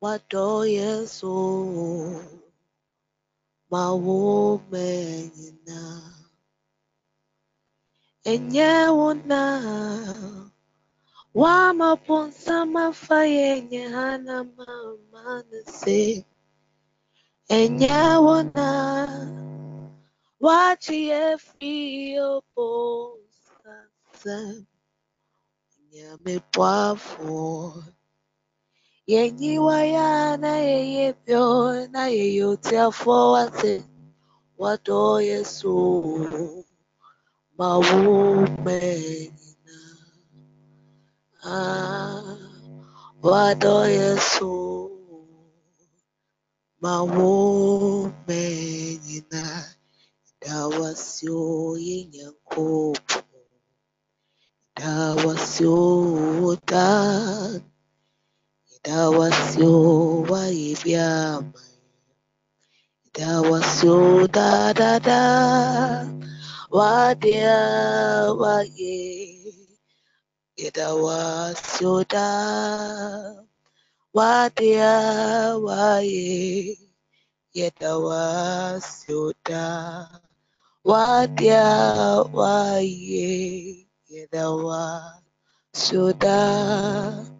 wado yeso mawo menyina enye wona wamaponsa mafayenye hana mama nase enye wona yenyiwa ya na yeye pyo na yeye otiafo wate wado yesu mawumenyina ah wado yesu mawumenyina dawasio yenyankopo dawasio da dawasio wayibyama dawasio da da da wadia waye yedawasio da wadia waye yedawasio da wadia waye yedawasio da wadia waye yedawasio da dawasio yinyankopo dawasio da dawasio waye biam yedawasio da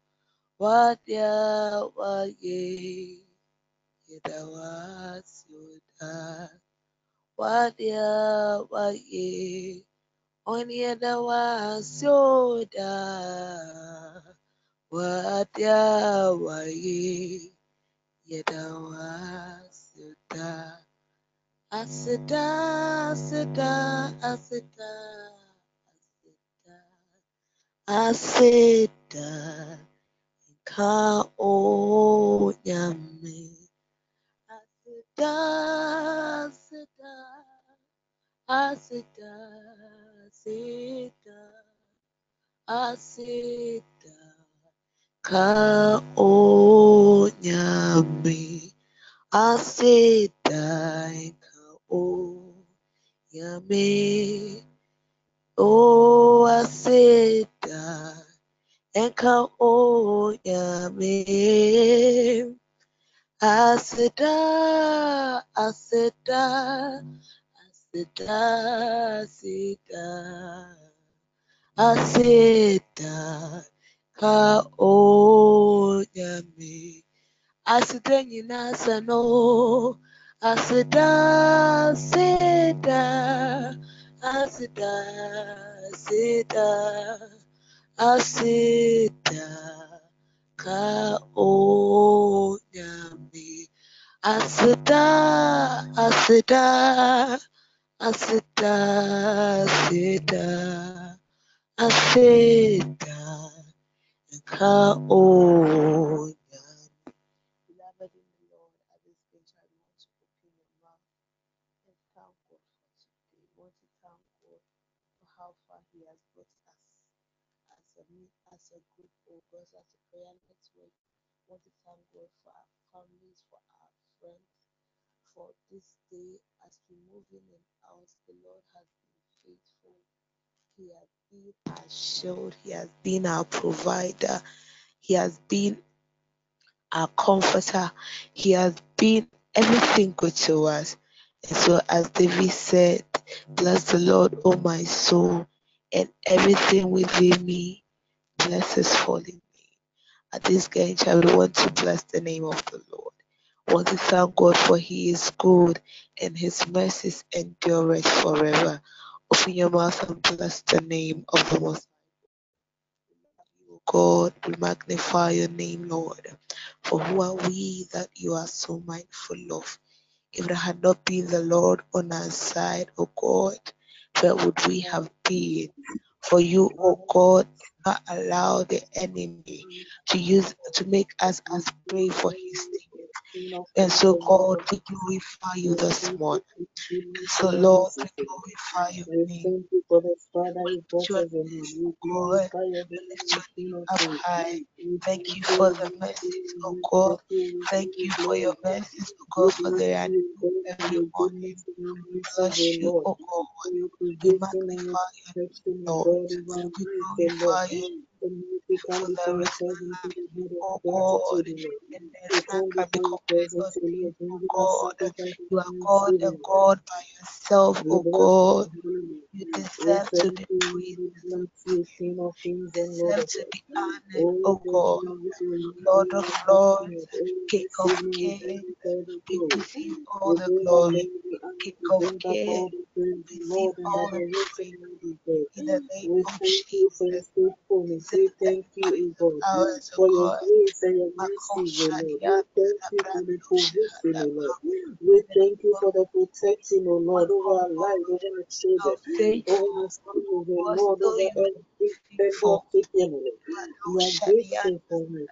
onyedawasio da wadia waye yedawasio da asida asida asida asida asida ka onyame asida asida asida asida asida ka onyame asida ka onyame o asida Enka onyame asida asida asida asida asida ka onyame asida nyinaa sɛ no asida asida asida asida ka onyame asida asida asida asida asida ka onyame Beloved in the Lord, at this stage, I want to open your mouth and thank God for today. I want to thank God for how far He has brought us as a as a group of us as a prayer network. I want to thank God for our families, for our friends, for this day as we move in and out. The Lord has been faithful. He has been our shield. He has been our provider. He has been our comforter. He has been everything good to us. And so, as David said, Bless the Lord, O my soul, and everything within me. Bless his holy name. At this game, I would want to bless the name of the Lord want to thank God for He is good and His mercies endureth forever. Open your mouth and bless the name of the Most God, we magnify your name, Lord. For who are we that you are so mindful of? If there had not been the Lord on our side, O oh God, where would we have been? For you, O oh God, not allow the enemy to use to make us as prey for his sake. And so, God, we glorify you this morning. And so, Lord, we glorify you. We lift your name, Lord. We lift your name up high. Thank you for the message, oh God. Thank you for your message, oh God, for the animal every morning. We bless you, oh God. We magnify you, Lord. We glorify you. Father, God, you, God. Are God and God by yourself, oh God. You deserve to be praised, you deserve to be honored, oh God. Lord of lords, King of kings, we receive all the glory, King of kings, receive all the glory. In the name of Jesus, say thank you in God for your grace and your mercy, O Lord. We thank you for the provision, O Lord. We thank you for the protection, O Lord, over our lives, over our children, over our family, O Lord, over everything for taking Lord. We are grateful for you.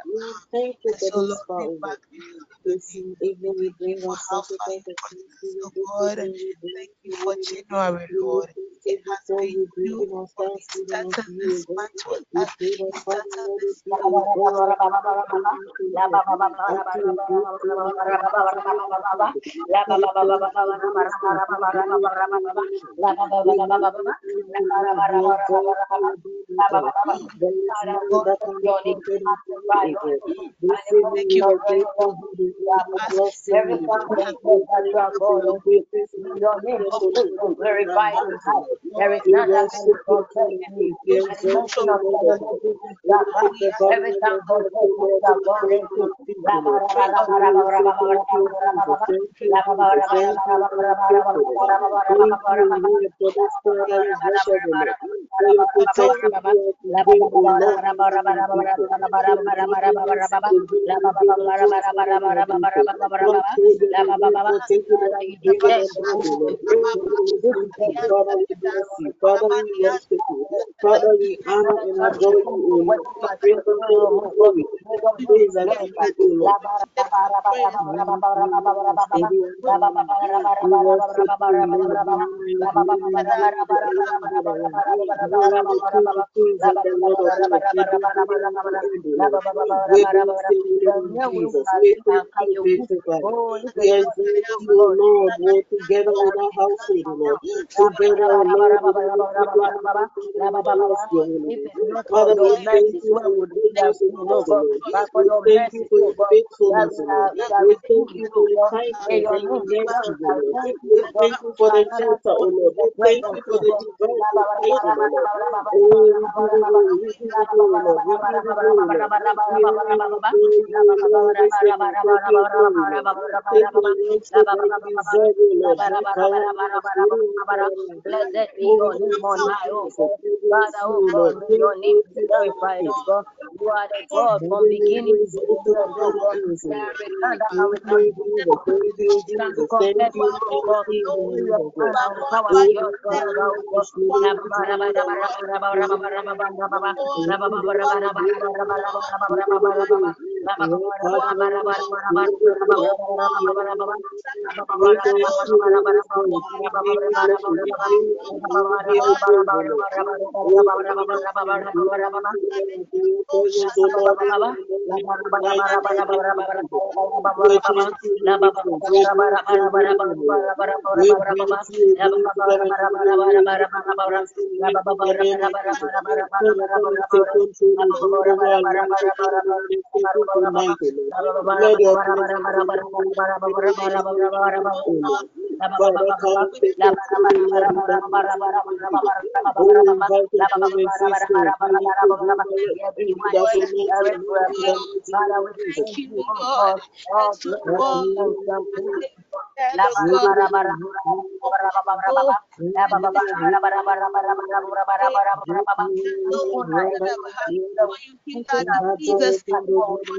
Thank you for this far, Lord. This evening we bring our hearts to you, of God. Thank you for January, Lord. It has been you. It started this month with us. Thank you. Your name that can be compared to you every Father, we you. Honor and together with Lord. Together, Thank you for thank you for thank you for the thank you for the you you you are the God. You are the God from beginning to end, the God. Thank you. Bapak-bapak, simple Lord. Jesus.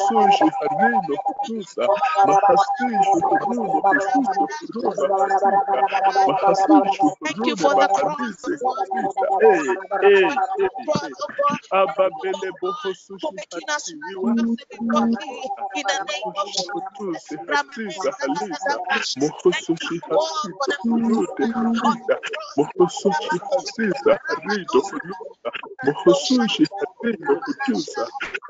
Thank you Kuruno for the cross, Mahalisi oh God. Hasita. Hey, hey, hey, Cross, hey. oh God. Ababele For Bohosushi making us Hati, we right with worship the living you, God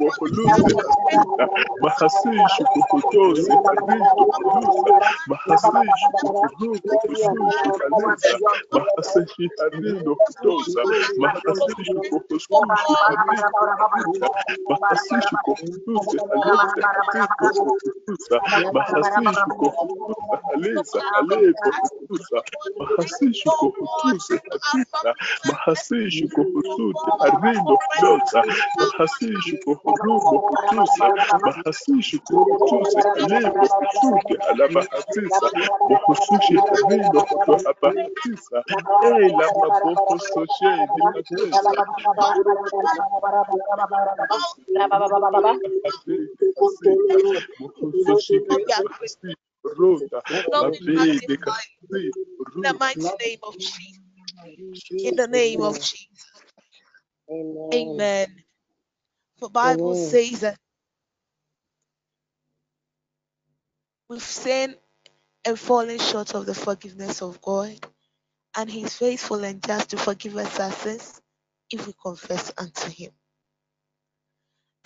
Moholusi Hasita, Mahasishu Kuhutosi Harito Hulusa, Mahasishu Kuhuruto Husushi Halisa, Mahasishi Harino Hutosa, Mahasishu Harito Halita, Mahasishu Kuhutusi Halite Hatito Kuhutusa, Mahasishu Kuhutusa Halisa Halito Kuhutusa, Mahasishu Kuhutusi Hatita, Mahasishu Kuhusuti Harino Hulosa, Mahasishu Kuhurumo Hutusa, Mahasishu Kuhutusi Halebo Husuti Halabahasisa, Mohusushi Harino Hulohabahasisa, Eila Maboho Sosheni Hatesa, Hasidi Hasita, Rota, Mabede magnify in the mighty name of Jesus. In the name of Jesus. Amen. The Bible Amen. says that we've sinned and fallen short of the forgiveness of God, and He is faithful and just to forgive us our sins if we confess unto Him.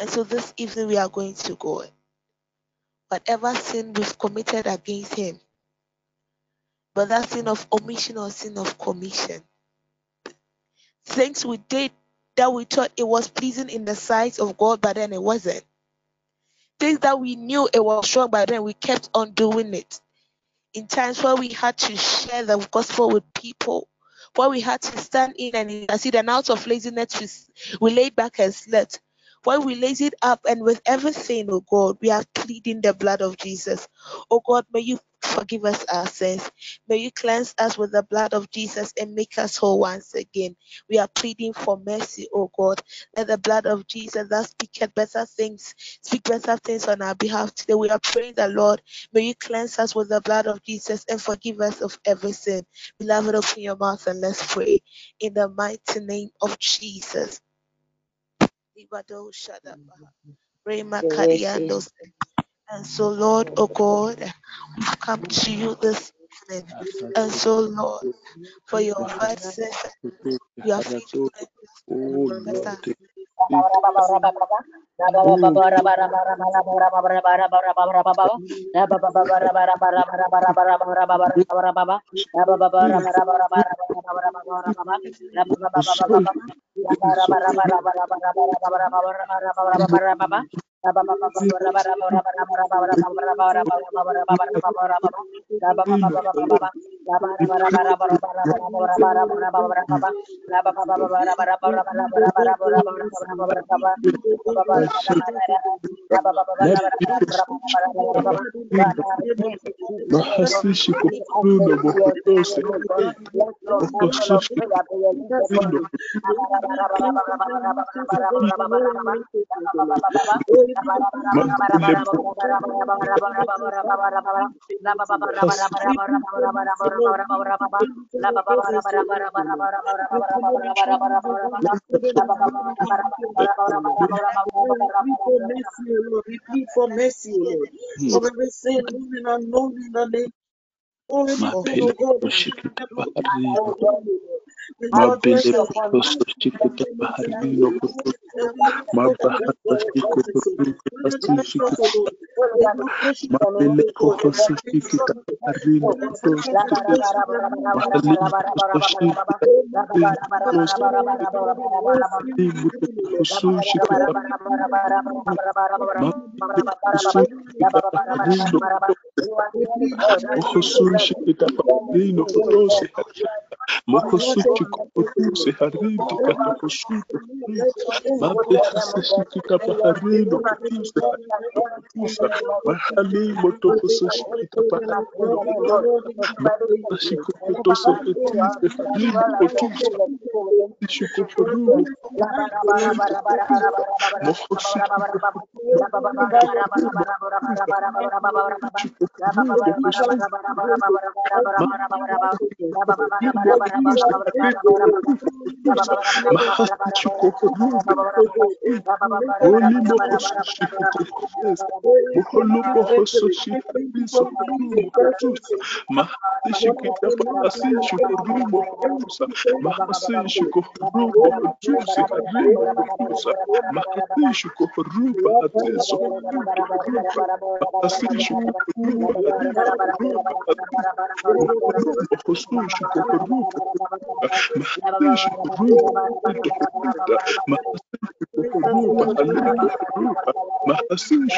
And so this evening we are going to God. Whatever sin we've committed against Him, whether sin of omission or sin of commission, things we did that we thought it was pleasing in the sight of God, but then it wasn't. Things that we knew it was wrong, but then we kept on doing it. In times where we had to share the gospel with people, where we had to stand in and intercede, and out of laziness we, we laid back and slept. When we laid up and with everything, oh God, we are pleading the blood of Jesus. Oh God, may you forgive us our sins. May you cleanse us with the blood of Jesus and make us whole once again. We are pleading for mercy, oh God. Let the blood of Jesus that speaketh better things speak better things on our behalf today. We are praying the Lord, may you cleanse us with the blood of Jesus and forgive us of every sin. Beloved, open your mouth and let's pray in the mighty name of Jesus. Rema Kadiandos. And so, Lord, oh God, we've come to you this evening. And so, Lord, for your word says you are faithful Mahasishi kufuno mokotose mokososhi kufuno mabele We plead for mercy, O Lord. For every sin, known and unknown in the name. Oh, we plead, mapele O God, that you baharino have done, O Lord. May you have mabele mercy upon us. kutososhikita baharino kuto mabahasashiko rukasishikita mabele kuhososhikita baharino kutosa mahali kusoshikita Mungu kuhusushikita mabele kusoshikita rubo juzi harino kutusa mahasishiko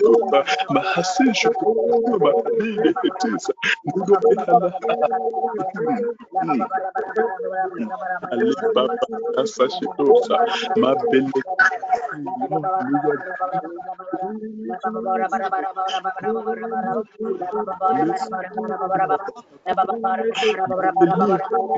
ruba hateso mahasishiko ruba harino ruba ruba hosishiko ruba mahasishiko ruba harino mahasishiko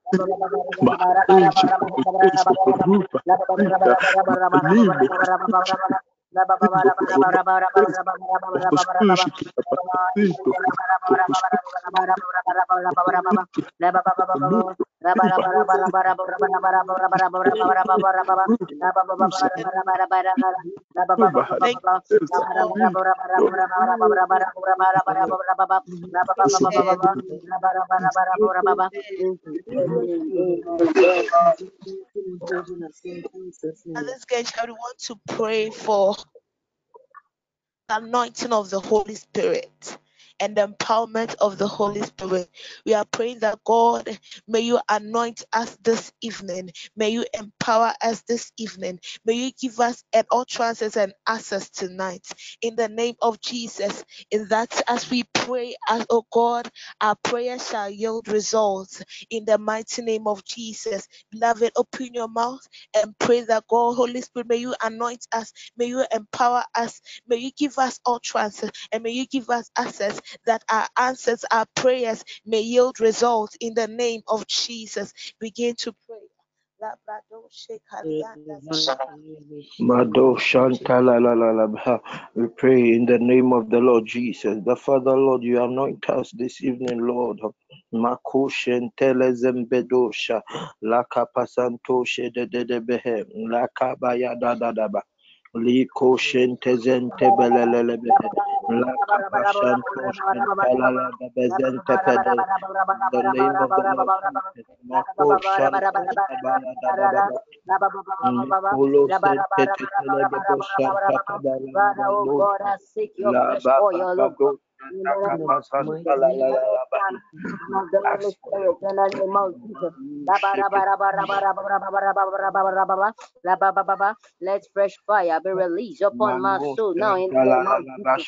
ruba mahasishiko ruba mahasishiko ruba halino ketisa ngudo hala Ale baba kasa shitosa mabele At this stage, I want to pray for the anointing of the Holy Spirit and the empowerment of the Holy Spirit. We are praying that God, may you anoint us this evening. May you empower us this evening. May you give us an utterances and access tonight. In the name of Jesus, in that as we pray, as oh God, our prayer shall yield results. In the mighty name of Jesus, beloved, open your mouth and pray that God, Holy Spirit, may you anoint us. May you empower us. May you give us utterances and may you give us access that our answers, our prayers may yield results in the name of Jesus. Begin to pray. We pray in the name of the Lord Jesus. The Father, Lord, you anoint us this evening, Lord. Makushen telezembedosha. Laka pasantoshe de de de behem. Laka baya da da da ba. Liko shente zente belelele bede. La kapashan toshen pelala bebe zente pede. The name of the Lord. Mako shente kabala da da da da. Olo sente tetele bebo shente kabala da da da. La baba babo. Let fresh fire be released upon my soul now in the name of Jesus.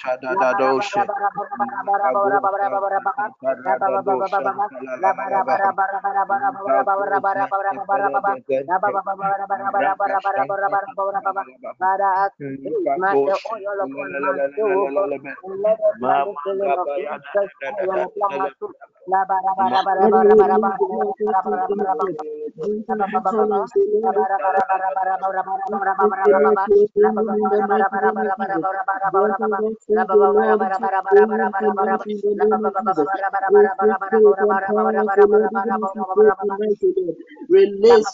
Release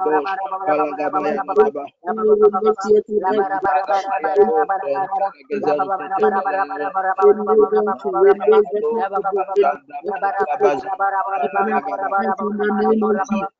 Kadosh, Kalagabaya Baba, Thank you.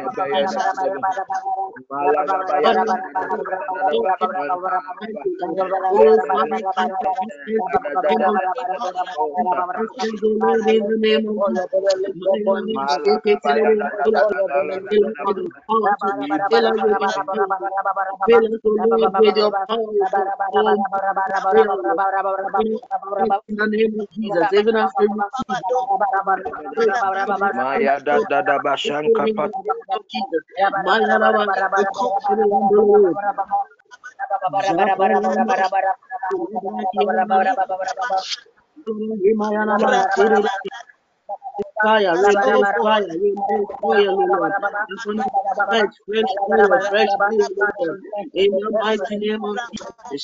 even after Maya da da da bashanka pat Fire, Jesus. fire, fire, fire, fire, fire, fire, fire, Fire, fire, fire, fire, fire, fire, fire, fire, fire, fire, fire, Lord. In the mighty name of Jesus.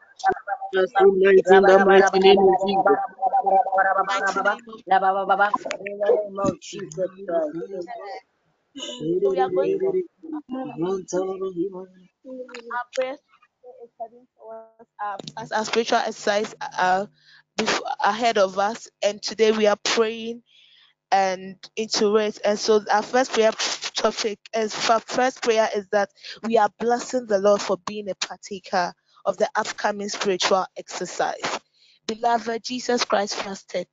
Jesus, tonight in the mighty name. As a spiritual exercise uh, before, ahead of us, and today we are praying and into it. And so our first prayer topic is first prayer is that we are blessing the Lord for being a partaker of the upcoming spiritual exercise. Beloved, Jesus Christ fasted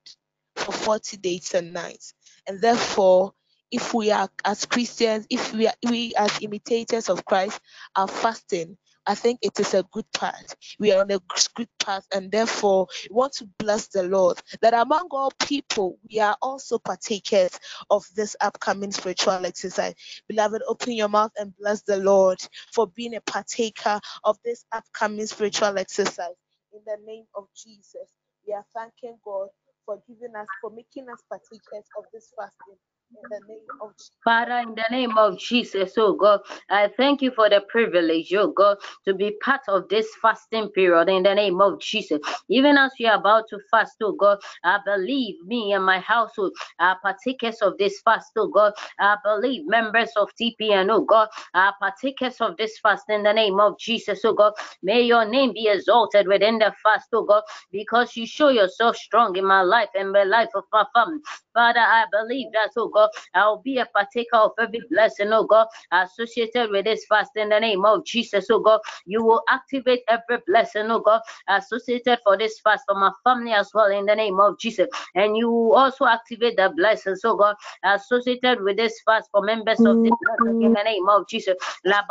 for 40 days and nights, and therefore, if we are as Christians, if we, are, we as imitators of Christ are fasting, I think it is a good path. We are on a good path, and therefore want to bless the Lord that among all people we are also partakers of this upcoming spiritual exercise. Beloved, open your mouth and bless the Lord for being a partaker of this upcoming spiritual exercise. In the name of Jesus, we are thanking God for giving us, for making us partakers of this fasting in the name of Jesus, oh God, I thank you for the privilege, oh God, to be part of this fasting period in the name of Jesus. Even as we are about to fast, oh God, I believe me and my household are partakers of this fast, oh God. I believe members of TPN, oh God, are partakers of this fast in the name of Jesus, oh God. May your name be exalted within the fast, oh God, because you show yourself strong in my life and the life of my family. Father, I believe that, oh God, I'll be a partaker of every blessing, oh God, associated with this fast in the name of Jesus, oh God. You will activate every blessing, oh God, associated for this fast for my family as well in the name of Jesus. And you will also activate the blessings, oh God, associated with this fast for members of this network in the name of Jesus. La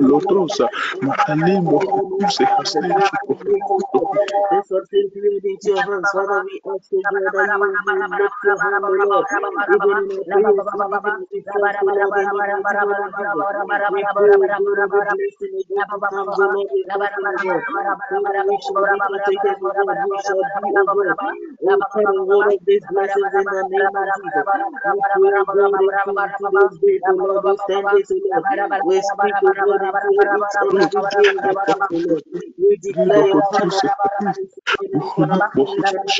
Lotrosa, you. Thank you. we be.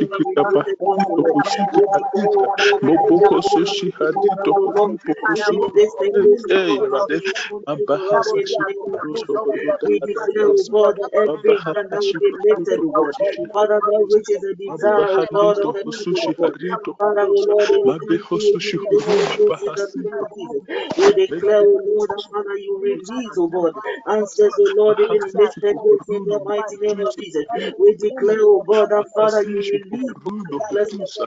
We be, We. We. We we declare, Lord, every cannot be Lord. Father, Lord, which is a desire, Lord, of the people. Father, Lord, we declare, Lord, Father, you release, O God, answers, O Lord, even this pregnancy, in the mighty name of Jesus. We declare, O God, that Father, you release blessings.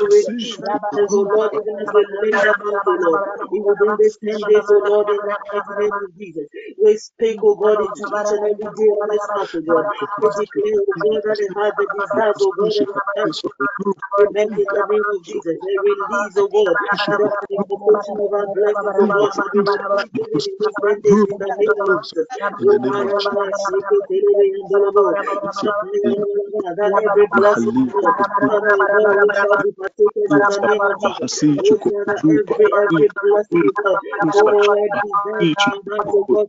We release answers, O Lord, even as we lift up, O Lord. Even in this 10 days, O Lord, in the mighty name of Jesus. We speak, O God, into each and every day of this O God. We declare, O God, that they have the desires, O God, of the met in the name of Jesus. They release, O God, the manifestation of our blessings, O God, shall be released even in this 10 days in the name of Jesus. In the name of Jesus. That every blessing, O Mahali oh Lord, Father, O God, we shall be partakers in the name of Jesus. Oh, Father, Shikuruno every, every blessing, O God, oh, I desire Mahasi in our lives, O God,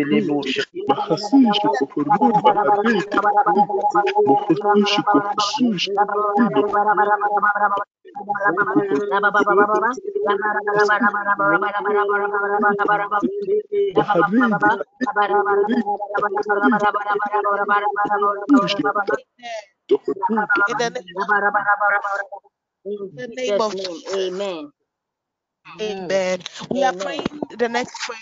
the name of Amen. Amen. We are praying the next prayer.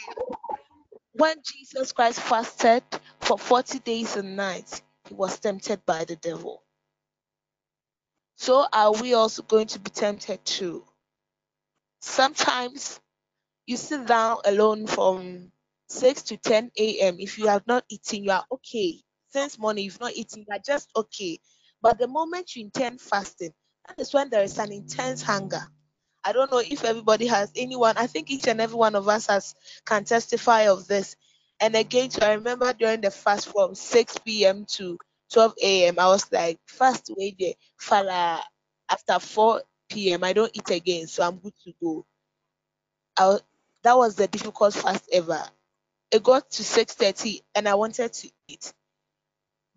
When Jesus Christ fasted for 40 days and nights, he was tempted by the devil. So are we also going to be tempted too? Sometimes you sit down alone from 6 to 10 a.m. If you have not eaten, you are okay. Since morning, you've not eaten, you are just okay. But the moment you intend fasting, that is when there is an intense hunger. I don't know if everybody has anyone. I think each and every one of us has can testify of this. And again, so I remember during the fast from 6 p.m. to 12 a.m. I was like, fast away there, fala. After 4 p.m. I don't eat again, so I'm good to go. That was the difficult fast ever. It got to 6:30 and I wanted to eat.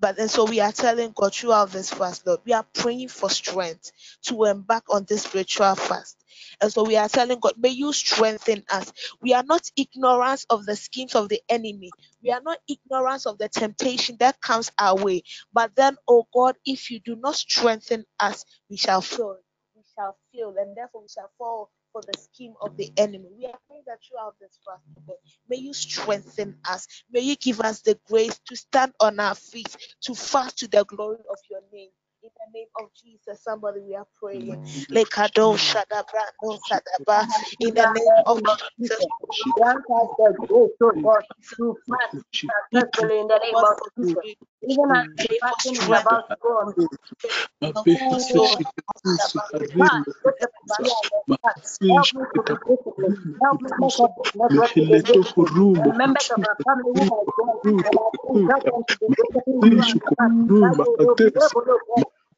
But then, so we are telling God throughout this fast, Lord, we are praying for strength to embark on this spiritual fast. And so we are telling God, may you strengthen us. We are not ignorant of the schemes of the enemy. We are not ignorant of the temptation that comes our way. But then, oh God, if you do not strengthen us, we shall fail. We shall fail, and therefore we shall fall for the scheme of the enemy. We are praying that throughout this fast, oh God, may you strengthen us. May you give us the grace to stand on our feet, to fast to the glory of your name. In the name of Jesus, somebody we are praying. Lekado shadabra no sadaba. In the name of Jesus, Grant us the grace, oh God, to fast successfully in the name of Jesus. Even as the fasting is about to go on, Mabehasisha kuhusu harima fast, oh let the fire and the fast. Help me to be disciplined. Help me make kuhusu up this network to be mihileto disciplined. huruma And members of our family who are joined, and I think help them to be disciplined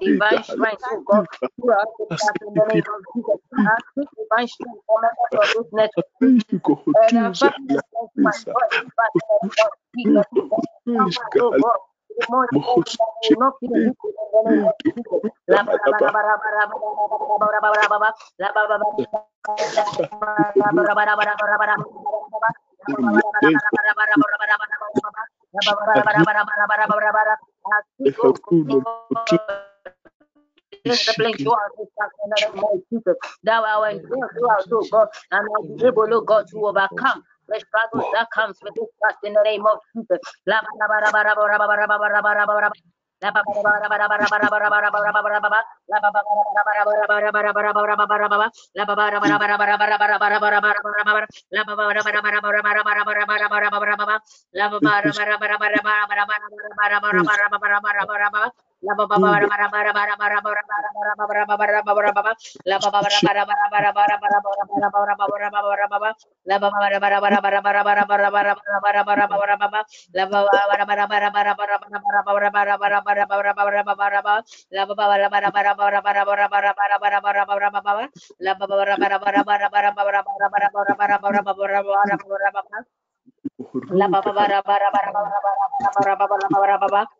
divine strength, oh God, throughout the fast in the name of Jesus. I seek divine strength for members of this network. And I'm kuhusu my voice, but God, speak just you are another more Jesus. That throughout, oh God, and I able, oh God, to overcome the struggles that comes with this in the name of Jesus. La ba ra ba ra ba ra ba ra ba ra ba ra ba ra ba ra ba. La ba ba ra ba ra ba ra ba ra ba ra ba ra ba ra ba ra ba. La ba ba ra ba ra ba ra ba ra ba ra ba ra ba ra ba ra ba. La ba ba ra ba ra ba ra ba ra ba ra ba ra ba ra ba ra ba ra ba. La ba ba ra ba ra ba ra ba ra ba ra ba ra ba ra ba ra ba ra ba ra ba. La ba ba ra ba ra ba ra ba ra ba ra ba ra ba ra ba ra ba ra ba ra ba ra ba ra ba ra ba ra ba. La ba ba ba ra ba ra ba ra ba ra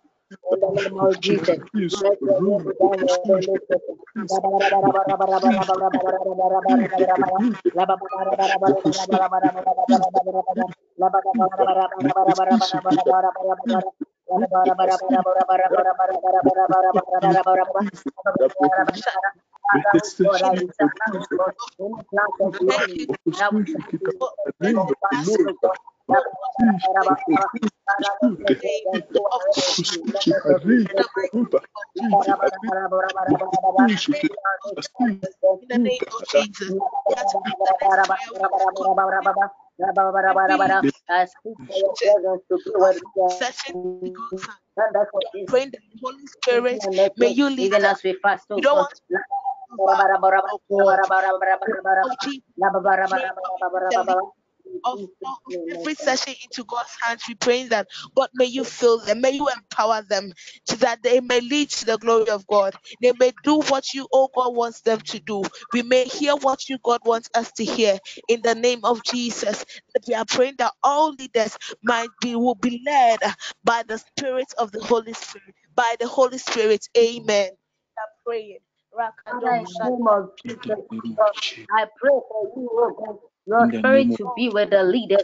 Of Jesus. In the name of Jesus. To Praying the Holy Spirit, may you lead us. oh You don't God. Of, of every session into God's hands, we praying that God may you fill them, may you empower them so that they may lead to the glory of God. They may do what you, oh God, wants them to do. We may hear what you, God, wants us to hear in the name of Jesus. That we are praying that all leaders might be will be led by the Spirit of the Holy Spirit, by the Holy Spirit. Amen. We are praying. Father, in the name of In Jesus, the name God, of Jesus. I pray for you, oh God, your In spirit to be with the leaders.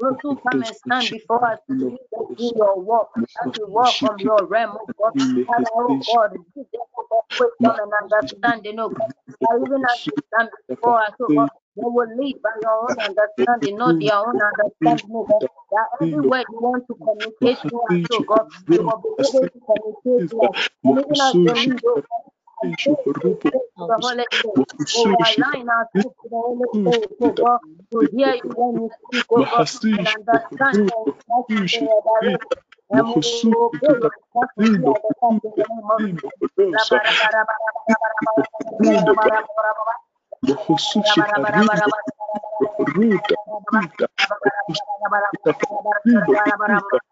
Those who come and stand before us to lead us through your walk, as we walk on your realm, oh God. Oh God, give them oh wisdom and understanding, oh God. Even as we stand before us, oh God, they will lead by your own understanding, not their own understanding, oh God. That every word you want to communicate to us, oh God, they will be able to communicate to us. Even as they lead, oh God, I pray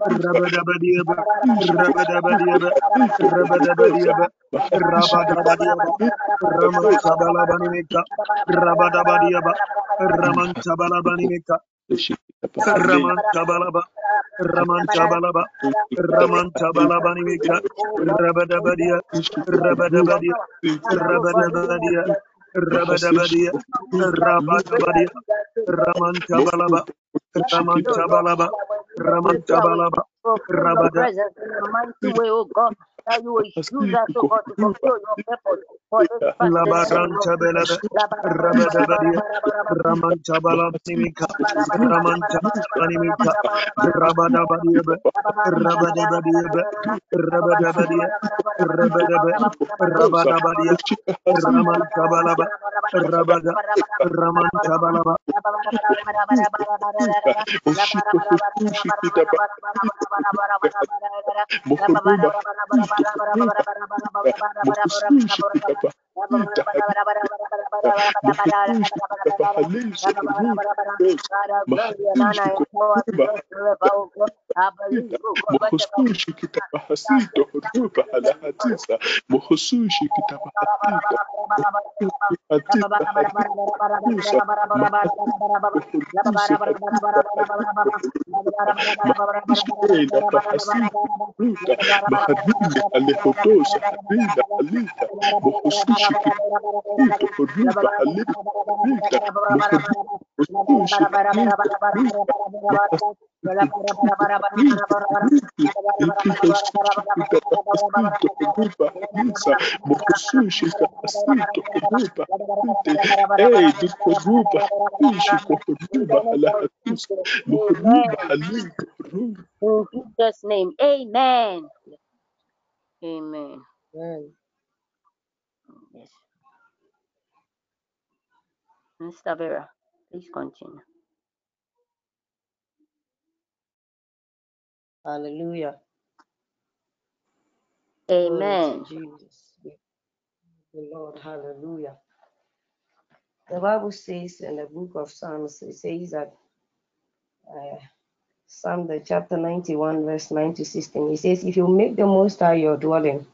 the Holy Spirit to align us with the Holy Spirit, oh God, to hear you when you speak, oh God, and understand the instructions in your direction. And we will obey your instructions here at the top in the name Ramantabalabanikadia, Rabadebedebede, Rabadebedebediaka, Rabakabadabadia, Ramantabalabanika, Rabakabadabadia, Ramantabalabanika, Rabade Kobadabadeba, Ramantabalabanimika, Rabadabadiaka, Ramantabalabanimikadia, Ramantabalabanimika, Rabadabadiaba, Rabadabadiaba, Rabadabadiaba, Rabadabadiaba, Rabadabadiaba, Ramantabalabanimika, Rabadabadiaba, Ramantabalabanimika, Ramantabalaba, Ramantabalaba, Rabadabadia, Rabadabadia, Rabadabadia, Rabadabadia, Rabadabadia, Ramantabalaba, Ramantabalaba, Ramantabalaba, Fulfill your Rabada, presence in a mighty way, oh God, that you will use us, oh to fulfill your purpose for this fast in the name of Labarantabelebe, Rabadabadia, Ramantabalabanimika, Ramantabanimika, Rabadabadiebe, Rabadabadiebe, Rabadabadia, Rabadabe, Rabadabadia, Rabada, Ramantabalaba, I believe, oh God, whatever Jesus. Mohosushi kitabahasito kitabahasito huruba alita. In Jesus' name, amen. Amen. Amen. Mr. Vera, please continue. Hallelujah. Amen. Jesus. The Lord, hallelujah. The Bible says in the book of Psalms, it says that uh, Psalm the chapter 91, verse 9 to 16, it says, If you make the most high your dwelling,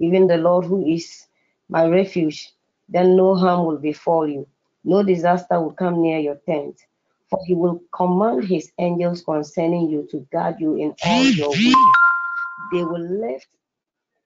even the Lord who is my refuge, then no harm will befall you, no disaster will come near your tent. For he will command his angels concerning you to guard you in all your ways. They will lift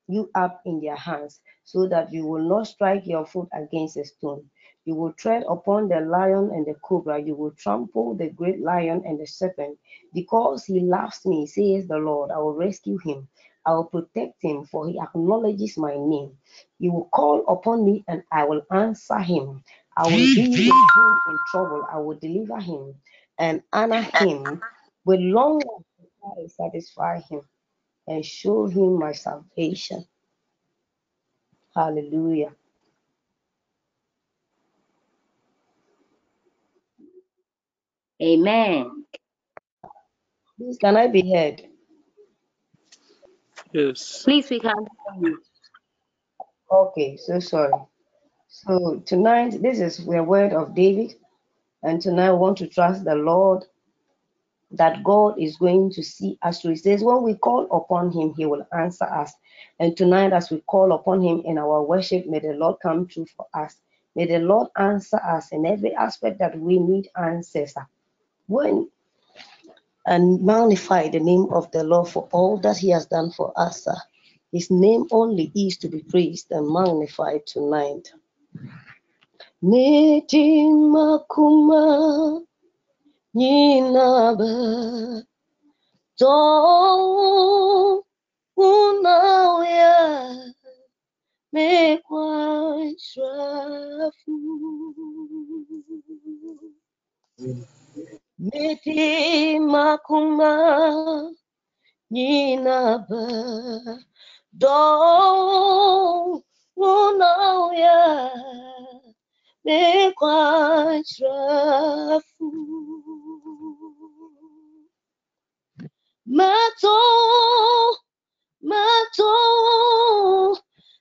you up in their hands, so that you will not strike your foot against a stone. You will tread upon the lion and the cobra, you will trample the great lion and the serpent. Because he loves me, says the Lord, I will rescue him. I will protect him, for he acknowledges my name. He will call upon me, and I will answer him. I will be him in trouble. I will deliver him and honor him. With long life, I will satisfy him and show him my salvation. Hallelujah. Amen. Please, can I be heard? Yes. Please, we can. Okay, so sorry. So tonight, this is the word of David, and tonight I want to trust the Lord that God is going to see us through. He says, when we call upon Him, He will answer us. And tonight, as we call upon Him in our worship, may the Lord come true for us. May the Lord answer us in every aspect that we need answers. When and magnify the name of the Lord for all that He has done for us. His name only is to be praised and magnified tonight. Mitima kuma nyinaba to unawya mekwa shrafu Mitima kuma nyinaba do unawya mekwa shrafu Mato, mato,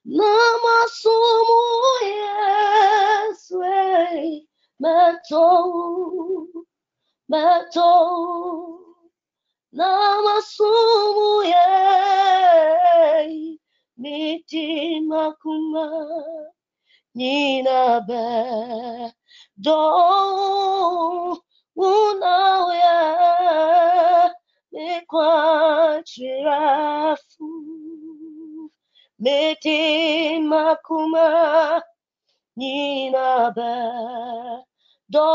namasumu yeswe, mato, mato, namasumu ye, mitima kuma, ninabe, do, unawya, mekwachirafu mete makuma ninabe do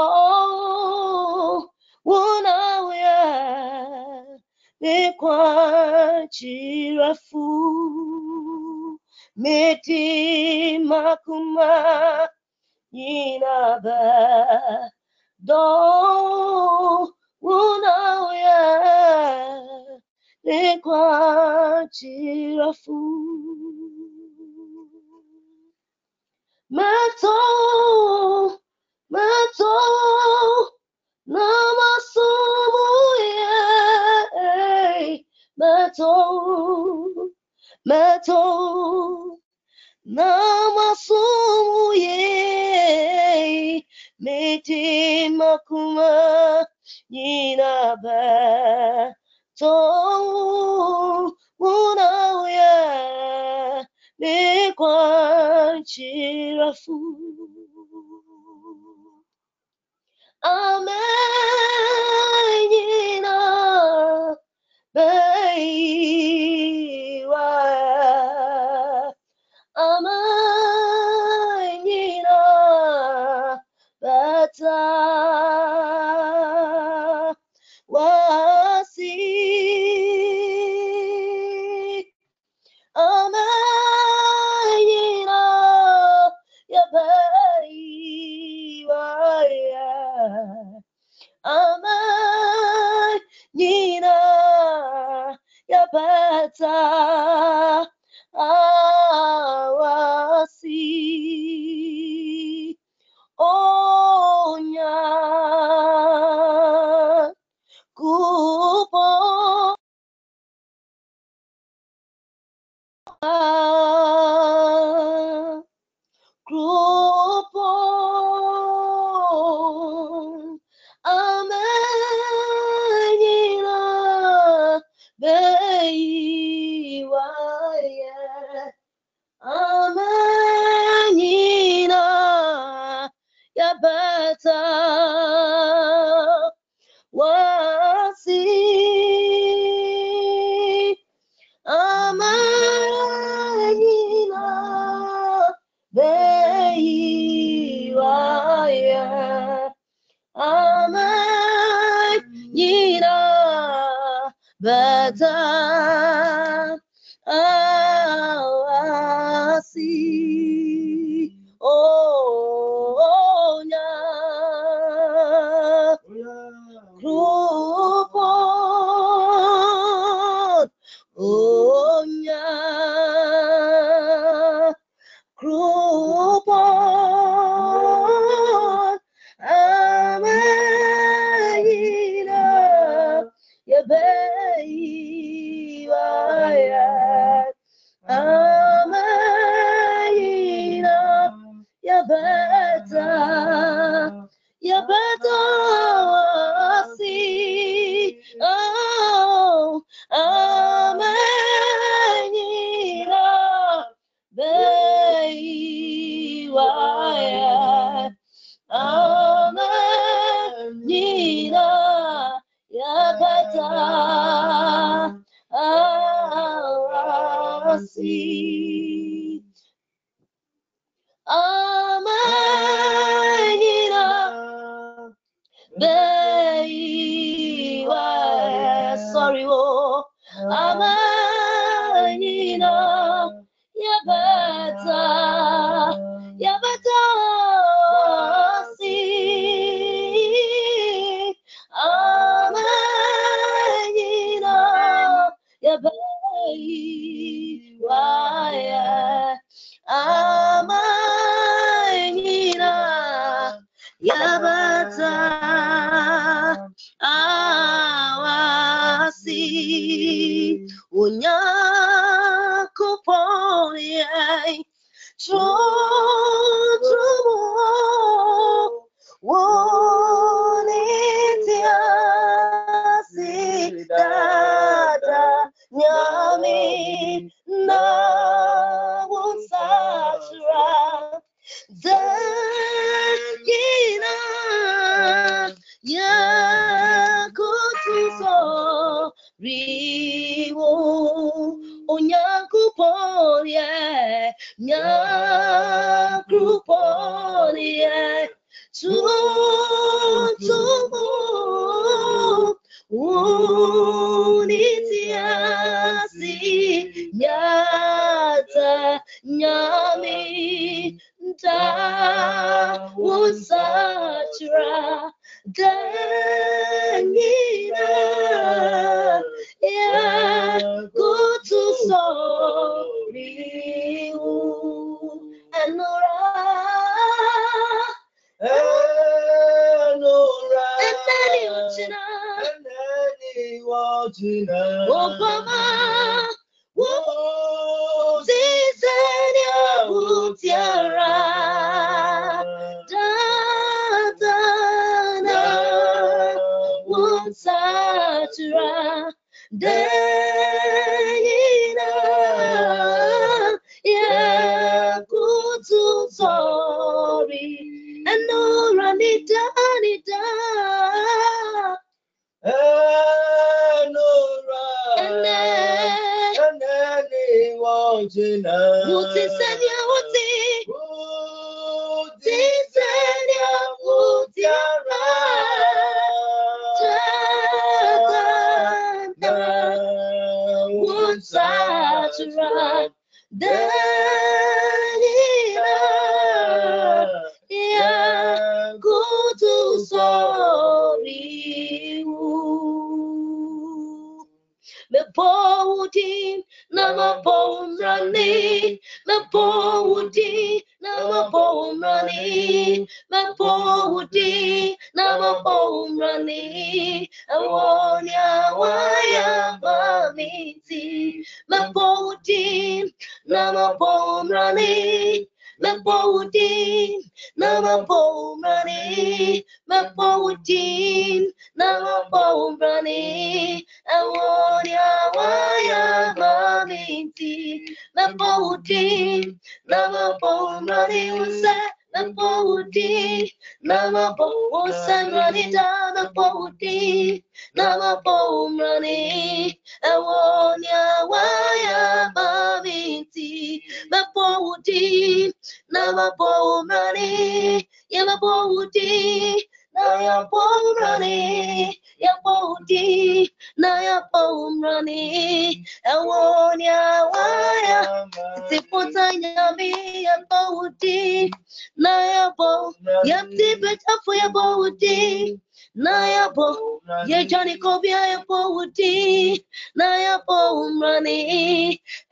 unawya mekwachirafu mete makuma ninabe do unawya mekwachirafu mato mato namasumu ye mato mato na masomo ye mete makuma ninaba to munauya nekwachirafu amenyina beiwa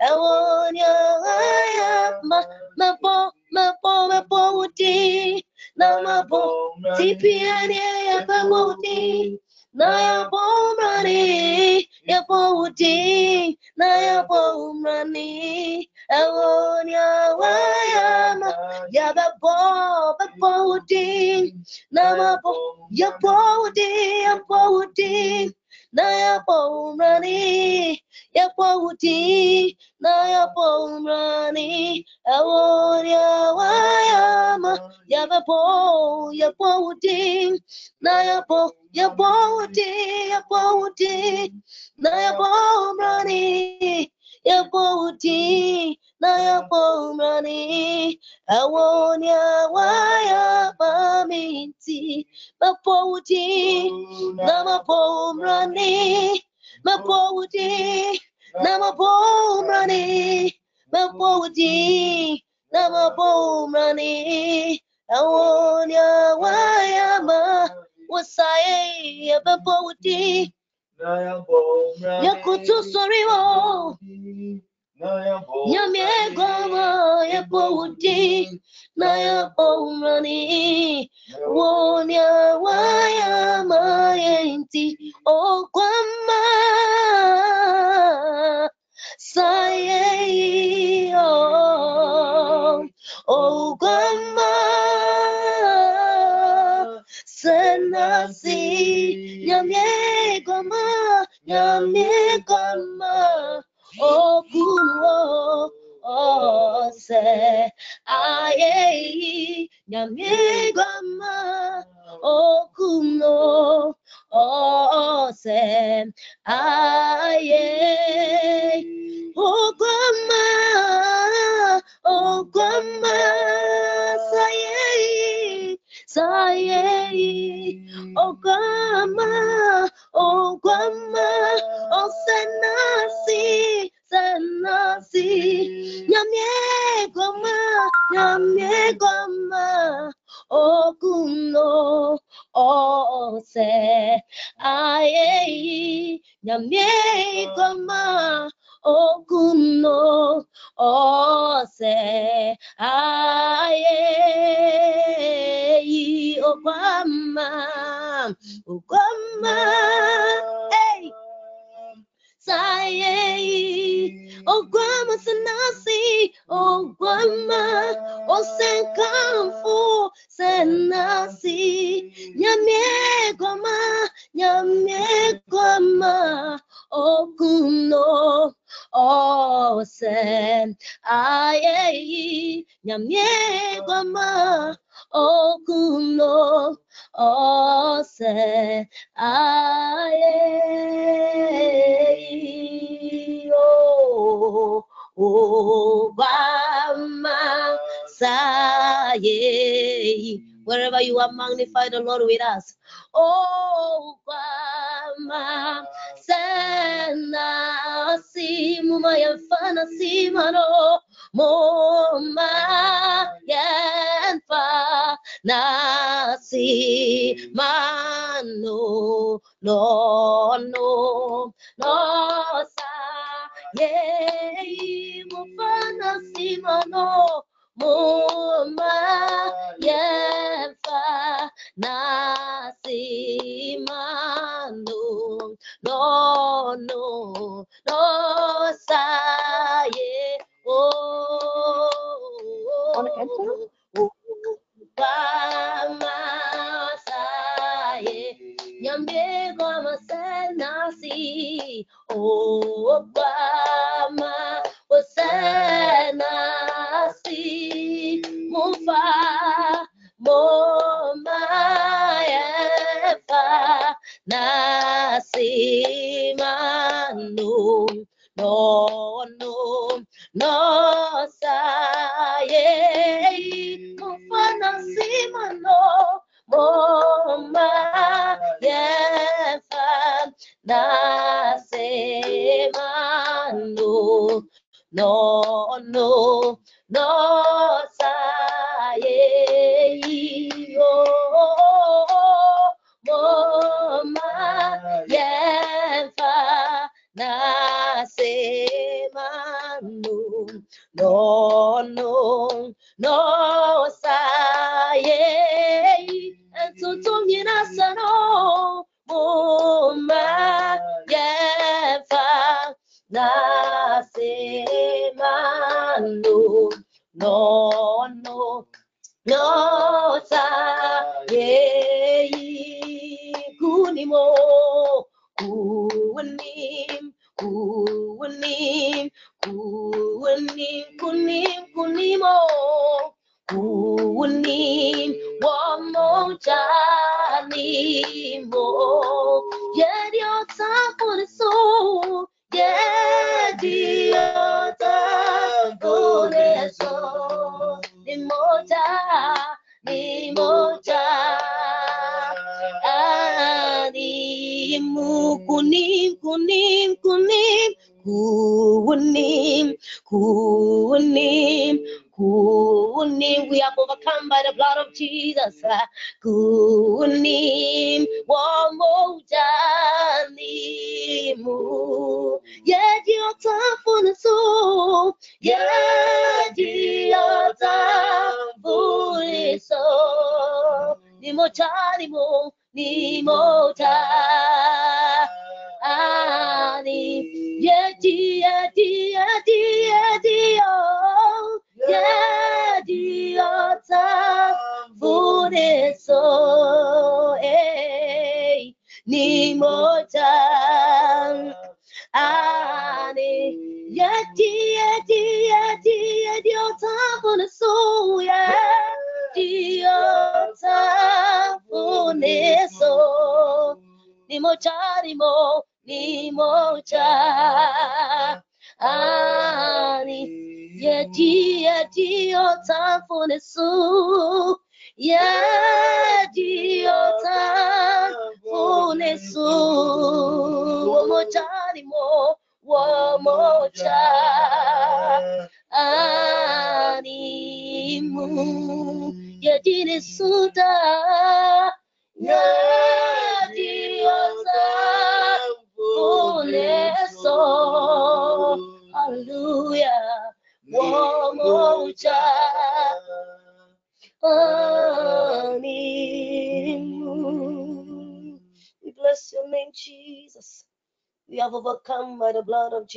i want you i want my my mẹ́bọ́ my wò my boy my tìpínyá my ẹ. Magnify the Lord with us. Simano moma yanfa nasi mano no no no sa nasi mano no no no sa ye oh enter? Bamasaye, nyambego amasenasi, Obama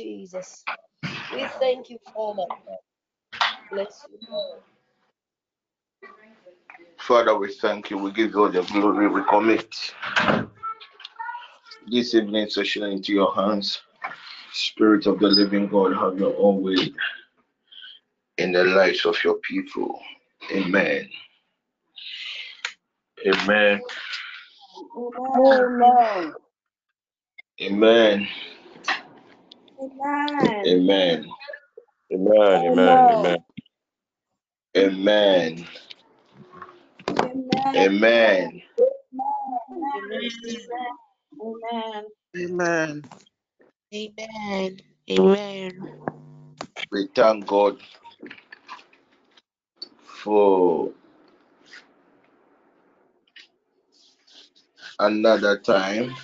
Jesus. We thank you, Father. Bless you, Lord. Father, we thank you. We give you all the glory. We commit this evening session into your hands. Spirit of the living God, have your own way in the lives of your people. Amen. Amen. Amen. Amen. Amen. Amen. Amen. Amen. Amen. Amen. Amen. Amen. Amen. Amen. Amen. Amen. We thank God for another time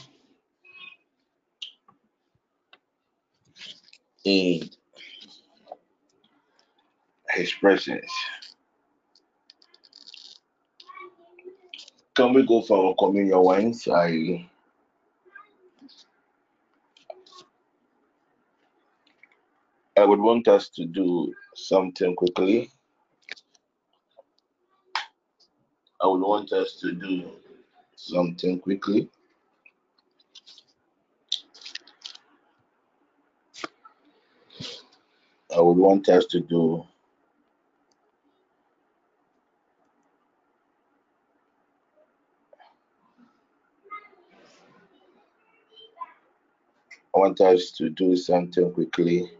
in His presence. Can we go for communion wines? I I would want us to do something quickly. I would want us to do something quickly. I would want us to do I want us to do something quickly.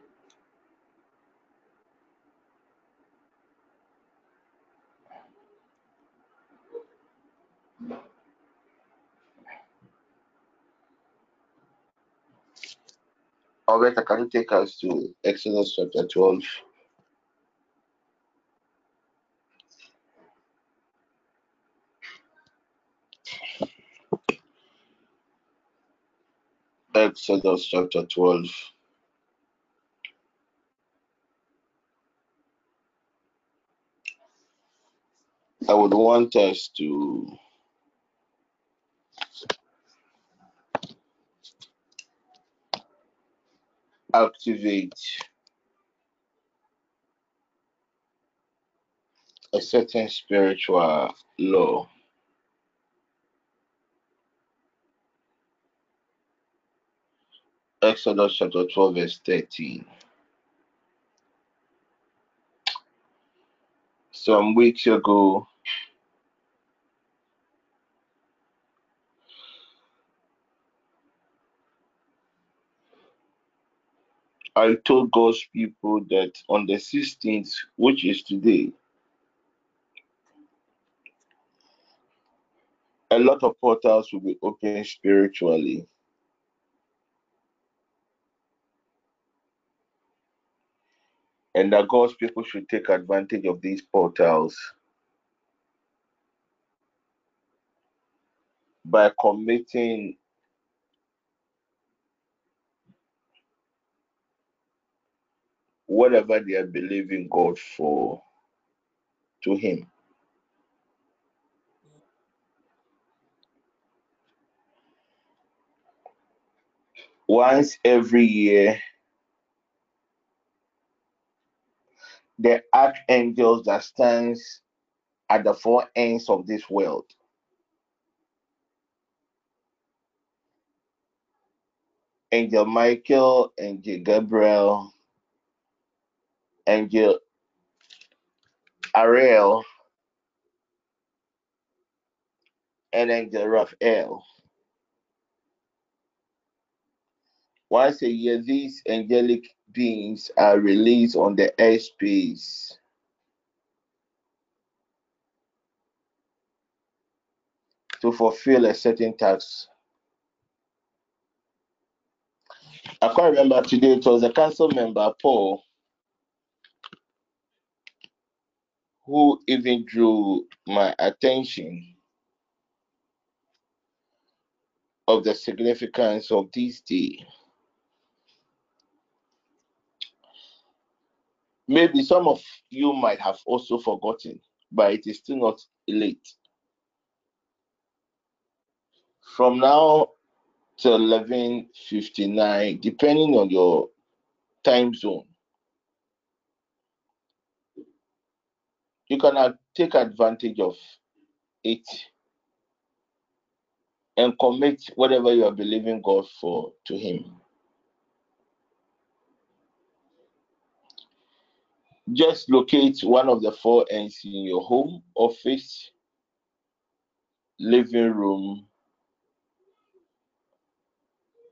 Can you take us to Exodus chapter 12? Exodus chapter 12. I would want us to activate a certain spiritual law. Exodus chapter 12, verse 13. Some weeks ago, I told God's people that on the 16th, which is today, a lot of portals will be open spiritually. And that God's people should take advantage of these portals by committing whatever they are believing God for to Him. Once every year, the archangels that stands at the four ends of this world Angel Michael, Angel Gabriel, Angel Ariel, and Angel Raphael. Once a year, these angelic beings are released on the airspace to fulfill a certain task. I can't remember today, it was a council member, Paul, who even drew my attention of the significance of this day. Maybe some of you might have also forgotten, but it is still not late. From now to 11:59, depending on your time zone, you can take advantage of it and commit whatever you are believing God for to Him. Just locate one of the four ends in your home, office, living room,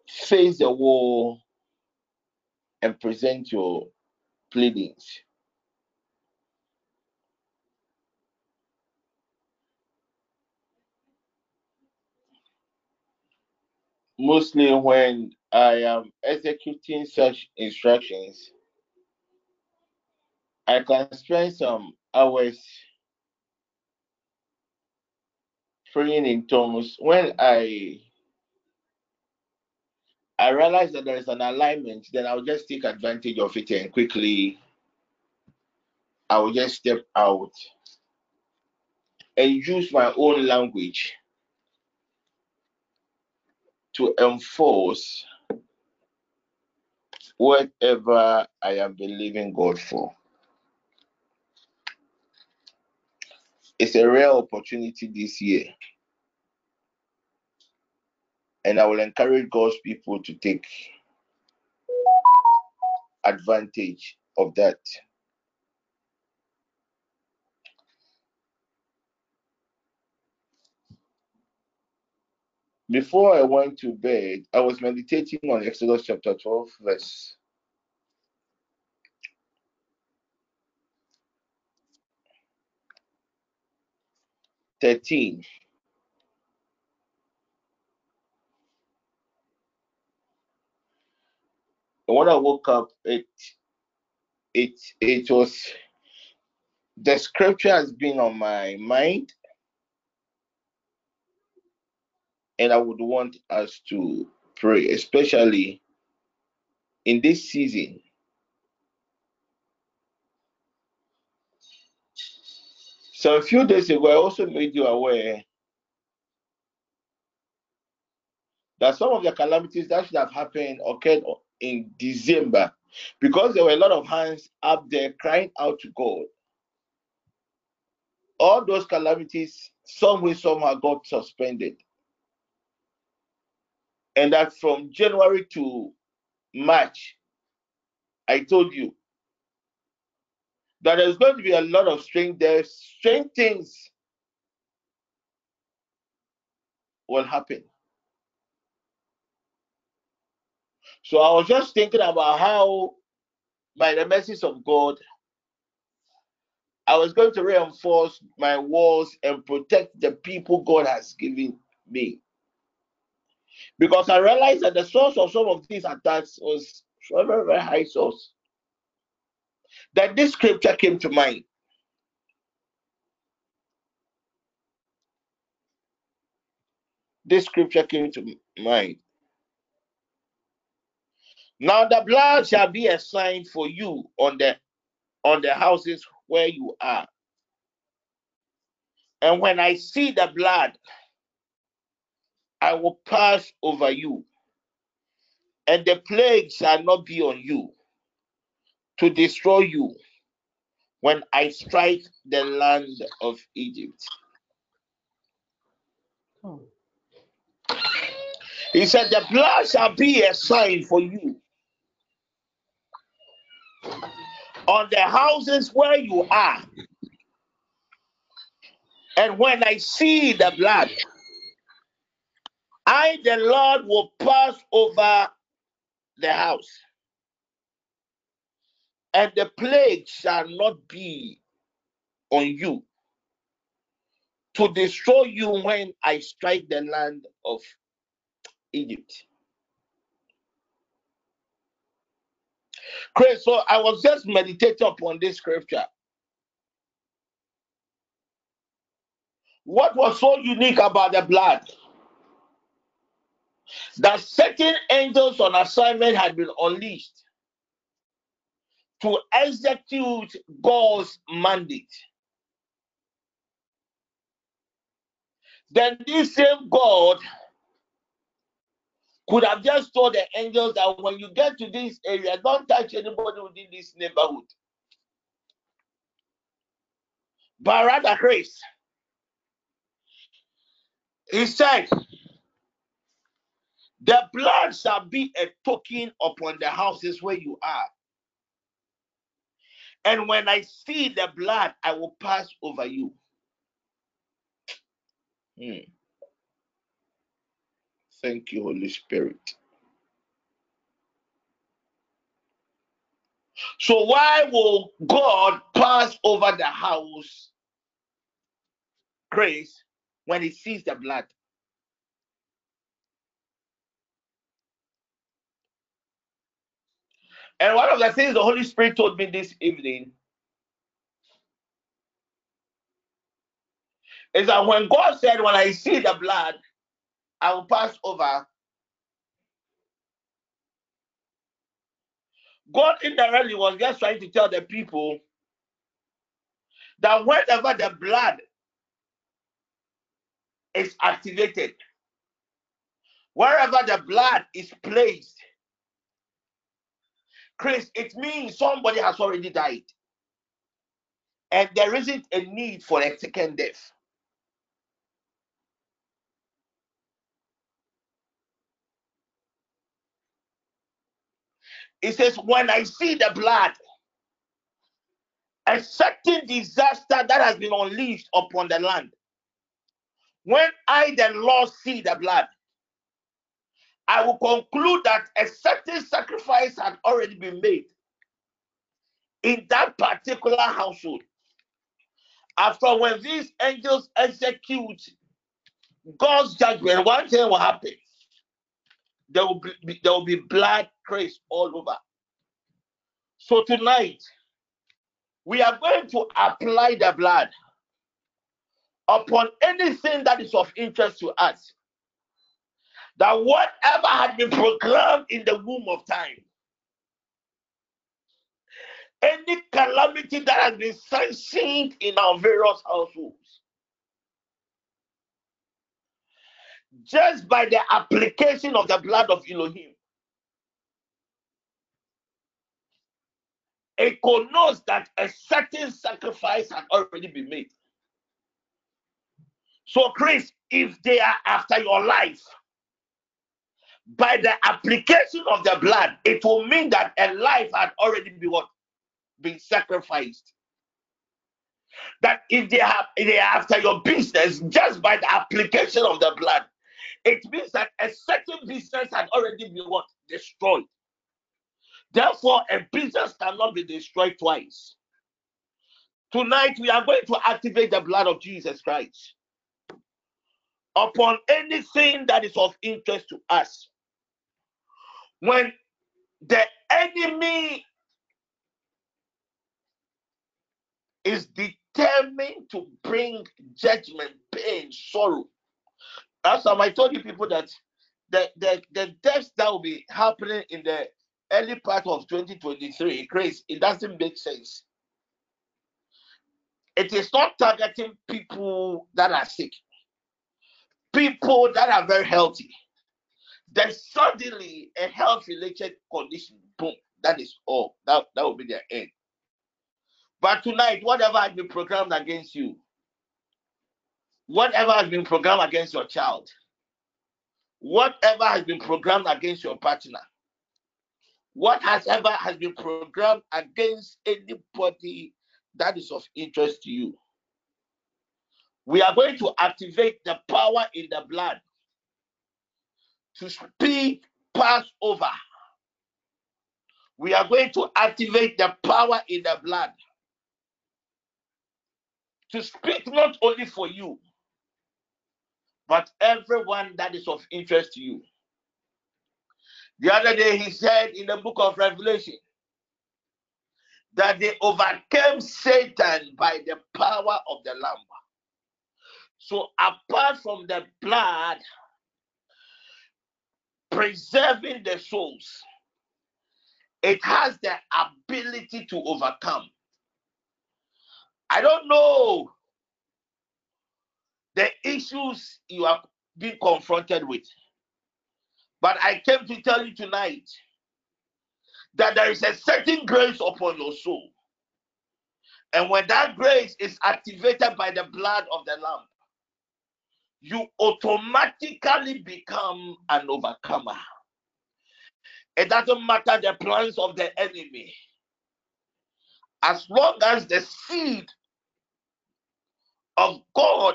face the wall and present your pleadings. Mostly when I am executing such instructions, I can spend some hours praying in tongues. When I I realize that there is an alignment, then I'll just take advantage of it and quickly I will just step out and use my own language to enforce whatever I am believing God for. It's a rare opportunity this year. And I will encourage God's people to take advantage of that. Before I went to bed, I was meditating on Exodus chapter 12, verse 13. And when I woke up, it it it was the scripture has been on my mind, and I would want us to pray, especially in this season. So a few days ago, I also made you aware that some of the calamities that should have happened occurred in December because there were a lot of hands up there crying out to God. All those calamities, some way, somehow, got suspended. And that from January to March, I told you that there's going to be a lot of strange, there's strange things will happen. So I was just thinking about how, by the mercies of God, I was going to reinforce my walls and protect the people God has given me. Because I realized that the source of some of these attacks was a very, very high source. That this scripture came to mind. This scripture came to mind. Now the blood shall be a sign for you on the on the houses where you are. And when I see the blood, I will pass over you, and the plague shall not be on you to destroy you when I strike the land of Egypt. Oh. He said, The blood shall be a sign for you on the houses where you are. And when I see the blood, I, the Lord, will pass over the house, and the plague shall not be on you to destroy you when I strike the land of Egypt. Great. So I was just meditating upon this scripture. What was so unique about the blood? That certain angels on assignment had been unleashed to execute God's mandate. Then this same God could have just told the angels that when you get to this area, don't touch anybody within this neighborhood. But rather, Grace, he said, the blood shall be a token upon the houses where you are. And when I see the blood, I will pass over you. Hmm. Thank you, Holy Spirit. So, why will God pass over the house, grace, when he sees the blood? And one of the things the Holy Spirit told me this evening is that when God said, When I see the blood, I will pass over. God indirectly was just trying to tell the people that whenever the blood is activated, wherever the blood is placed, Chris, it means somebody has already died. And there isn't a need for a second death. It says, When I see the blood, a certain disaster that has been unleashed upon the land. When I, the Lord, see the blood, I will conclude that a certain sacrifice had already been made in that particular household. After when these angels execute God's judgment, one thing will happen. There will be there will be blood trace all over. So tonight, we are going to apply the blood upon anything that is of interest to us. That whatever had been programmed in the womb of time, any calamity that has been sanctioned in our various households, just by the application of the blood of Elohim, it connotes that a certain sacrifice had already been made. So, Chris, if they are after your life, by the application of the blood, it will mean that a life had already been what? Been sacrificed. That if they have if they are after your business just by the application of the blood, it means that a certain business had already been what? Destroyed. Therefore, a business cannot be destroyed twice. Tonight, we are going to activate the blood of Jesus Christ upon anything that is of interest to us. When the enemy is determined to bring judgment, pain, sorrow. As I told you people that the, the, the deaths that will be happening in the early part of 2023, Grace, it doesn't make sense. It is not targeting people that are sick people that are very healthy, then suddenly a health related condition, boom, that is all. That, that will be their end. But tonight, whatever has been programmed against you, whatever has been programmed against your child, whatever has been programmed against your partner, what has ever has been programmed against anybody that is of interest to you we are going to activate the power in the blood to speak Passover. We are going to activate the power in the blood to speak not only for you, but everyone that is of interest to you. The other day, he said in the book of Revelation that they overcame Satan by the power of the Lamb. So, apart from the blood preserving the souls, it has the ability to overcome. I don't know the issues you are being confronted with, but I came to tell you tonight that there is a certain grace upon your soul. And when that grace is activated by the blood of the Lamb, you automatically become an overcomer. It doesn't matter the plans of the enemy. As long as the seed of God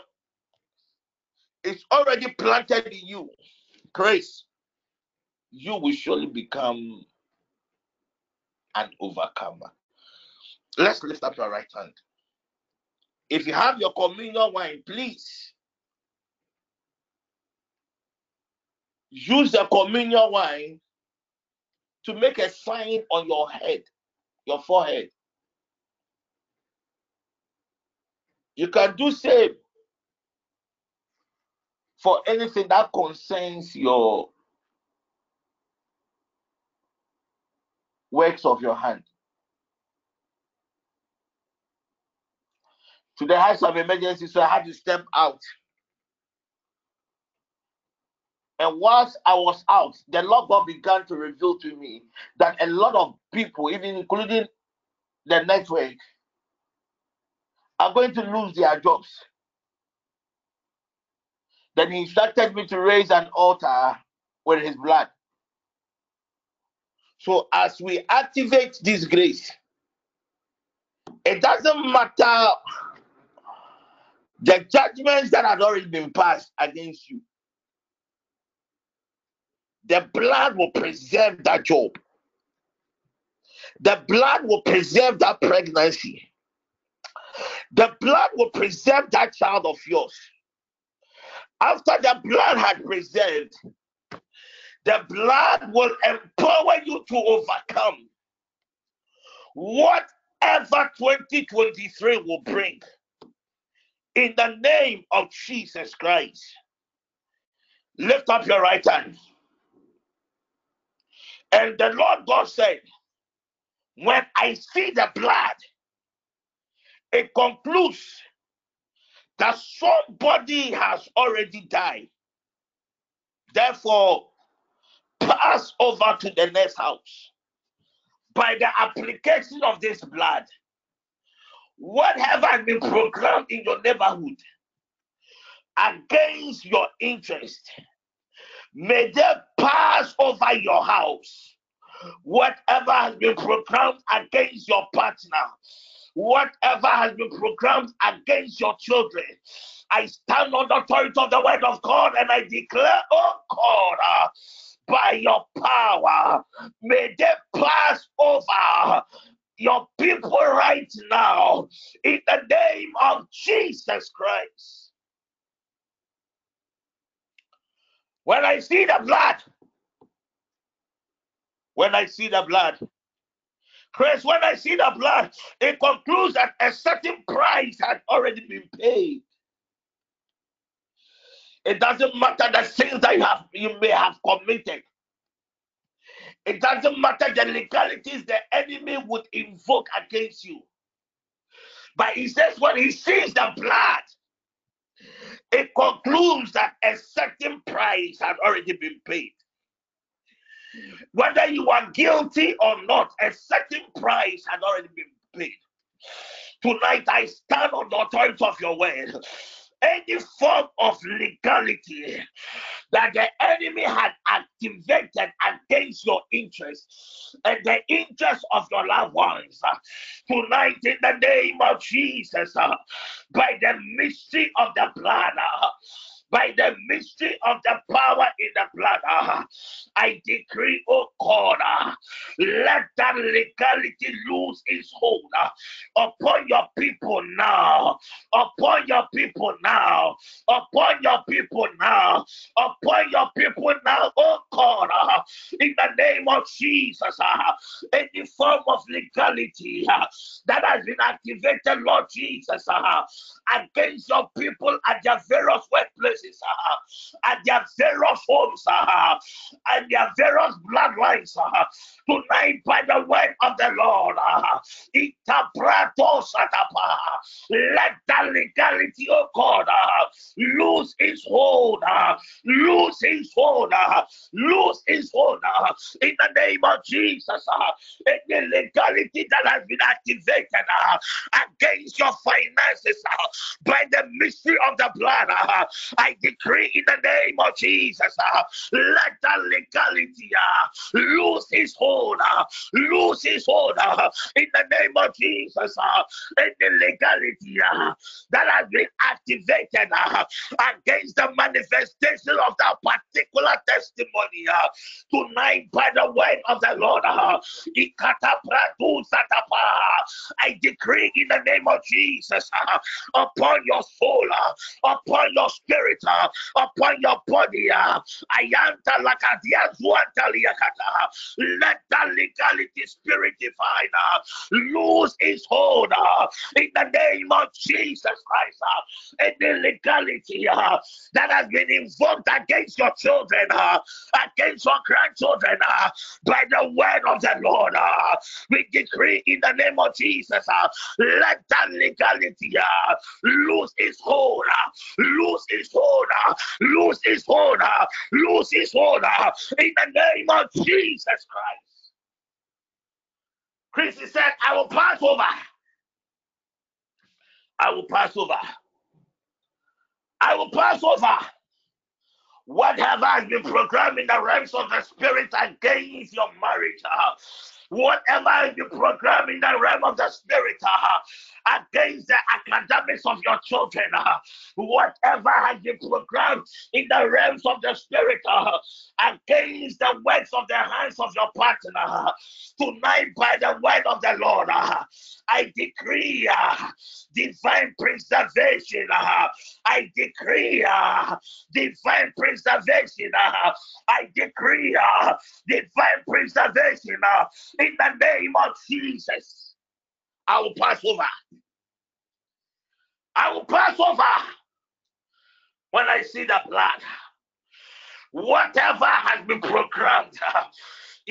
is already planted in you, grace, you will surely become an overcomer. Let's lift up your right hand. If you have your communion wine, please use the communion wine to make a sign on your head, your forehead. You can do same for anything that concerns your works of your hand. To the house of emergency, so I had to step out. And once I was out, the Lord God began to reveal to me that a lot of people, even including the network, are going to lose their jobs. Then he instructed me to raise an altar with his blood. So as we activate this grace, it doesn't matter the judgments that had already been passed against you. The blood will preserve that job. The blood will preserve that pregnancy. The blood will preserve that child of yours. After the blood had preserved, the blood will empower you to overcome whatever 2023 will bring. In the name of Jesus Christ, lift up your right hand. And the Lord God said, When I see the blood, it concludes that somebody has already died. Therefore, pass over to the next house. By the application of this blood, whatever has been programmed in your neighborhood against your interest, may they pass over your house. Whatever has been programmed against your partner, whatever has been programmed against your children, I stand on the authority of the word of God and I declare, oh God, uh, by your power, may they pass over your people right now in the name of Jesus Christ. When I see the blood, when I see the blood, Chris, when I see the blood, it concludes that a certain price had already been paid. It doesn't matter the sins that you have you may have committed. It doesn't matter the legalities the enemy would invoke against you. But he says when he sees the blood, it concludes that a certain price had already been paid. Whether you are guilty or not, a certain price had already been paid. Tonight I stand on the authority of your word any form of legality that the enemy had activated against your interests and the interests of your loved ones. Tonight, in the name of Jesus, uh, by the mystery of the blood, uh, by the mystery of the power in the blood. Uh, I decree, oh God, uh, let that legality lose its hold uh, upon your people now, upon your people now, upon your people now, upon your people now, oh God, in the name of Jesus, any form of legality that has been activated, Lord Jesus, against your people at their various workplaces, uh, ah, at their various homes, uh, and their various bloodlines. Uh, tonight, by the word of the Lord, let the legality of God uh, lose its hold, lose its hold, lose its hold in the name of Jesus. Any legality that has been activated against your finances by the mystery of the blood, I decree in the name of Jesus, uh, let the legality uh, lose its hold, uh, lose its hold uh, in the name of Jesus. Uh, any legality uh, that has been activated uh, against the manifestation of that particular testimony testimony uh, tonight by the word of the Lord. Uh, I decree in the name of Jesus uh, upon your soul, uh, upon your spirit, uh, upon your body. Uh, Ayanta. Let that legality spirit divine uh, lose its hold in the name of Jesus Christ. Uh, any legality that has been invoked against your children, against your grandchildren, by the word of the Lord, we decree in the name of Jesus, let that legality lose its hold, lose its hold, uh, lose its hold, lose its hold in the name of Jesus Christ. Christy said, I will pass over. I will pass over. I will pass over. Whatever has been programmed in the realms of the spirit against your marriage, uh, whatever has been programmed in the realm of the spirit uh, against the academics of your children, uh, whatever has been programmed in the realms of the spirit uh, against the works of the hands of your partner, tonight by the word of the Lord, uh, I decree uh, divine preservation. Uh, I decree uh, divine preservation. Uh, I decree uh, divine preservation uh, in the name of Jesus. I will pass over. I will pass over when I see the blood. Whatever has been programmed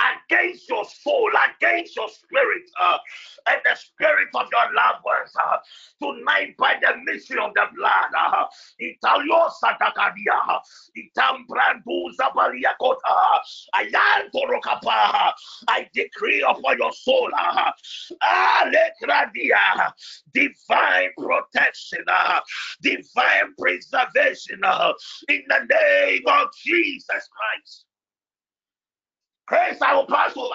against your soul, against your spirit, uh, and the spirit of your loved ones. Uh, tonight, by the mission of the blood, uh, Itambrandu Zabaliakota, Ayantorokapa, I decree upon your soul, uh, divine protection, uh, divine preservation uh, in the name of Jesus Christ. Grace, I will pass over.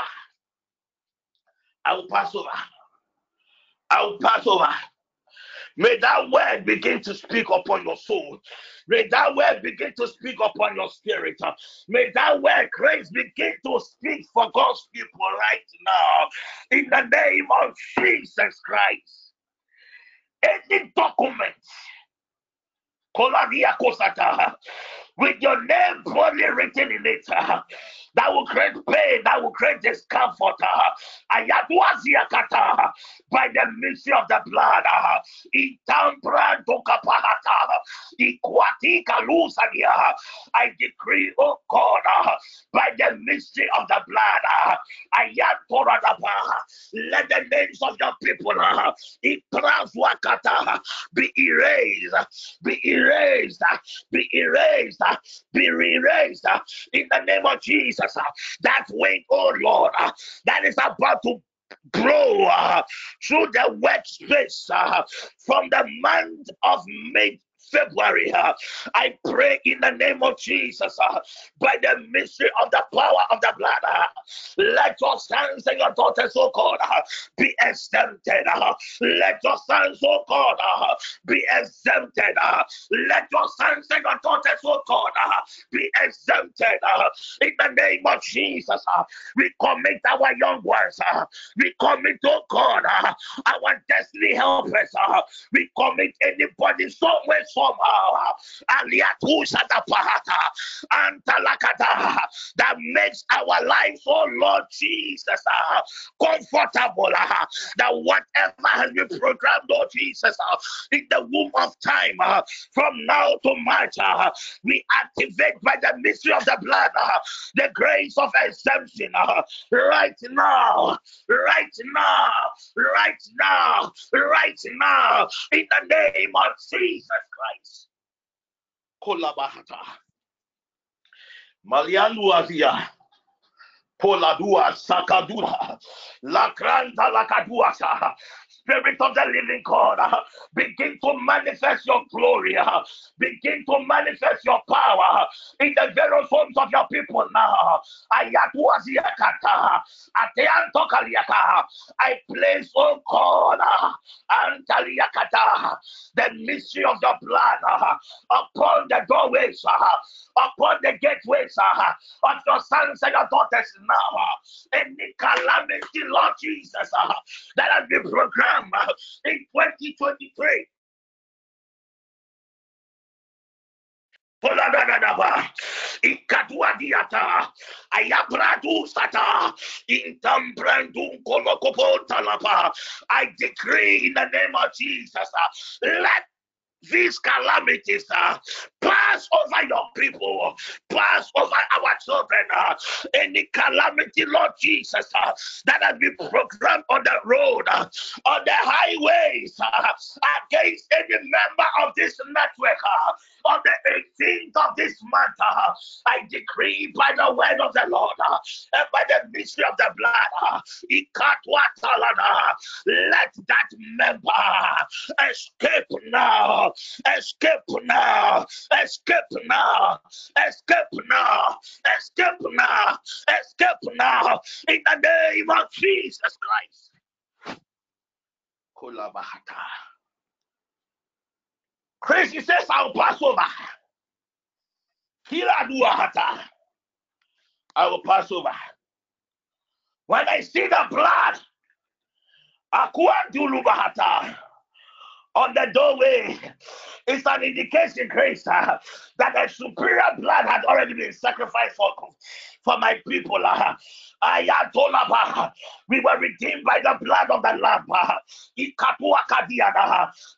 I will pass over. I will pass over. May that word begin to speak upon your soul. May that word begin to speak upon your spirit. May that word, grace, begin to speak for God's people right now. In the name of Jesus Christ. Any document, with your name boldly written in it, that will create pain, that will create discomfort. Uh, by the mercy of the blood. Uh, I decree, oh God, uh, by the mystery of the blood, Poradapa. let the names of your people be erased, be erased, be erased, be erased in the name of Jesus. Uh, that wind, oh Lord, uh, that is about to grow uh, through the workspace uh, from the month of May February. Uh, I pray in the name of Jesus, uh, by the mystery of the power of the blood, uh, let your sons and your daughters, oh God, uh, be exempted. Uh, let your sons, oh God, uh, be exempted. Let your sons and your daughters, oh God, be exempted. In the name of Jesus, we commit our young ones. We commit, oh God, our destiny helpers. We commit anybody somewhere somehow that makes our life, oh Lord Jesus, uh, comfortable. Uh, that whatever has been programmed, oh Jesus, uh, in the womb of time, from now to March, we activate by the mystery of the blood the grace of exemption right now, right now, right now, right now, in the name of Jesus Christ. Kolabahata. Maliandu Azia. Poladua Sakadua. Lakranta Lakaduasa. Spirit of the living God, begin to manifest your glory, begin to manifest your power in the various homes of your people now. I place, oh God, the mystery of the blood uh, upon the doorways, uh, upon the gateways uh, of your sons and your daughters now. Any calamity, Lord Jesus, that has been programmed in 2023. Ikatuadiata, ayabradu sata, intambrandum kolokopo talapa. I decree in the name of Jesus, uh, let these calamities uh, pass over your people, pass over our children. Uh, any calamity, Lord Jesus, uh, that has been programmed on the road, uh, on the highways, uh, against any member of this network, uh, on the 18th of this month, uh, I decree by the word of the Lord uh, and by the mystery of the blood, uh, let that member escape now, escape now, escape now, escape now, escape now, escape now, in the name of Jesus Christ. Kolabahata. Crazy says I'll pass over. I will pass over. When I see the blood, I will do Akuandulubahata on the doorway. It's an indication, grace, uh, that a superior blood had already been sacrificed for, for my people. Uh, we were redeemed by the blood of the Lamb. Uh,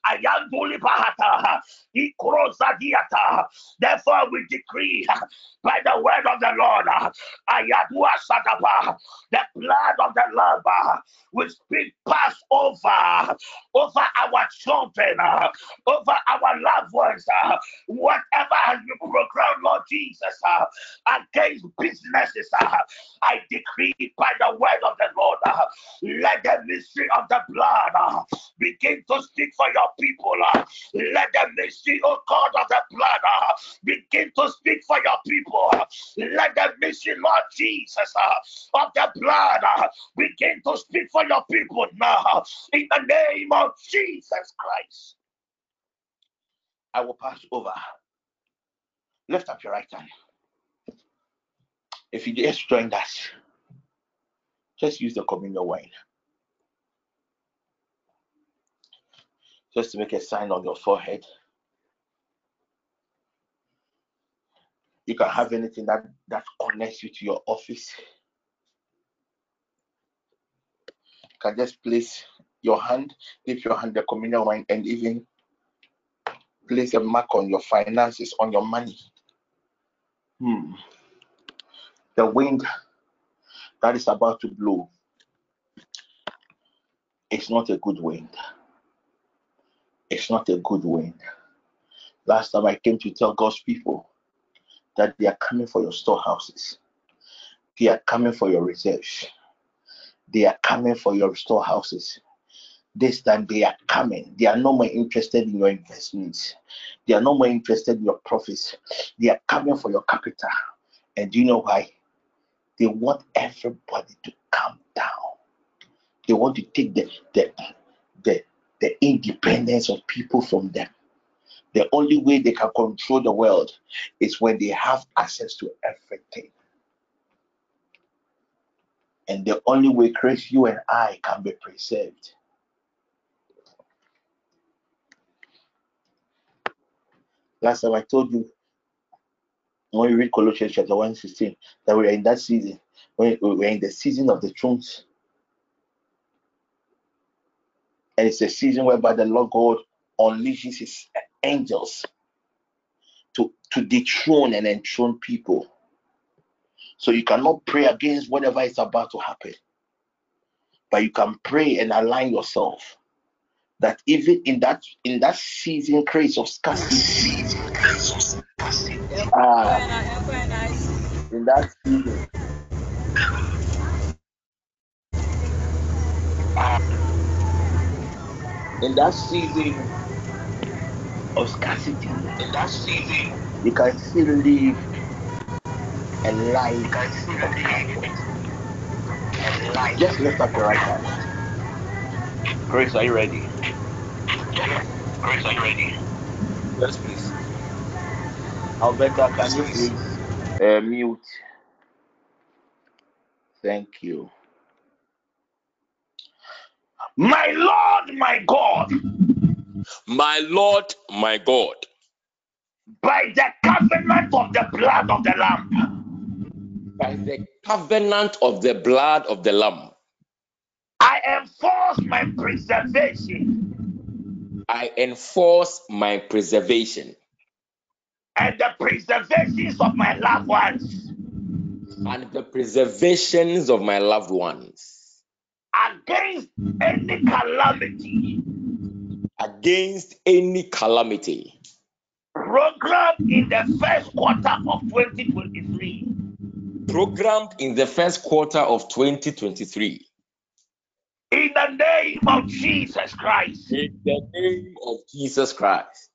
Ayandulibahata, uh, ikrozadiata. Therefore, we decree uh, by the word of the Lord, the blood of the Lamb will speak pass over over our children, Uh, over our loved ones, uh, whatever has been programmed, Lord Jesus, uh, against businesses. I decree by the word of the Lord. Uh, let the mystery of the blood uh, begin to speak for your people. Uh, let the mystery, oh God, of the blood begin to speak for your people. Let the mystery, Lord Jesus, of the blood begin to speak for your people now. In the name of Jesus Christ. I will pass over. Lift up your right hand. If you just joined us, just use the communion wine. Just to make a sign on your forehead. You can have anything that, that connects you to your office. You can just place your hand, give your hand the communion wine, and even place a mark on your finances, on your money. Hmm. The wind that is about to blow it's not a good wind. It's not a good wind. Last time I came to tell God's people that they are coming for your storehouses, they are coming for your reserves, they are coming for your storehouses. This time they are coming. They are no more interested in your investments. They are no more interested in your profits. They are coming for your capital. And do you know why? They want everybody to calm down. They want to take the, the, the, the independence of people from them. The only way they can control the world is when they have access to everything. And the only way, Chris, you and I can be preserved. Last time I told you when we read Colossians chapter 1 16, that we're in that season, when we're in the season of the thrones. And it's a season whereby the Lord God unleashes his angels to, to dethrone and enthrone people. So you cannot pray against whatever is about to happen. But you can pray and align yourself that even in that in that season craze of scarcity, uh, in that season. In that season of scarcity, in that season you can still live a life of comfort. Just lift up your right hand. Grace, are you ready? Grace, are you ready? Yes, please. Alberta, can you please uh, mute? Thank you. My Lord, my God, My Lord, my God, by the covenant of the blood of the Lamb, by the covenant of the blood of the Lamb, I enforce my preservation. I enforce my preservation. And the preservations of my loved ones. And the preservations of my loved ones. Against any calamity. Against any calamity. Programmed in the first quarter of 2023 programmed in the first quarter of 2023. In the name of Jesus Christ. In the name of Jesus Christ.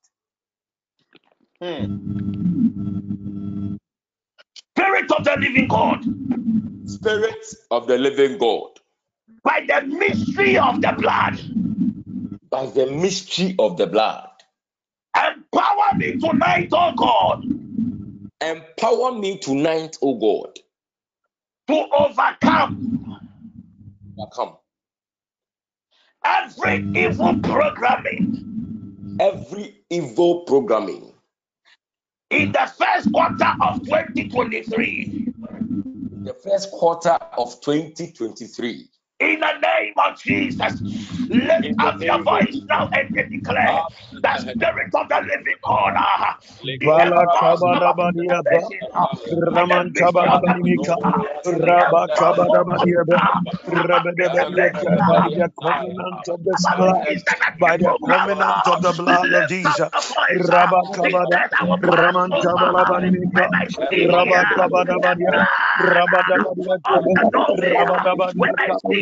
Hmm. Spirit of the living God, Spirit of the living God, by the mystery of the blood, by the mystery of the blood, empower me tonight, oh God, empower me tonight, O God, to overcome. Overcome every evil programming every evil programming in the first quarter of 2023. the first quarter of 2023. In the name of Jesus, lift In up your voice now and declare the Spirit of the living God. ah, He Bala enforced kabada our ba. preservation, ah, by the Raman mystery tabala of the banimika. blood. He Rabba enforced kabada our badiya ba. ah, our Rabada ka. By ah, the covenant of the blood. By the covenant ah. of the blood of Jesus. the voice. ah. Kabada. said, I will pass Raman tabala over banimika. when I see Rabba ah, kabada the badiya. blood Rabada ah, badiya of ka. the doorway. Rabada ah. When badiya I ka.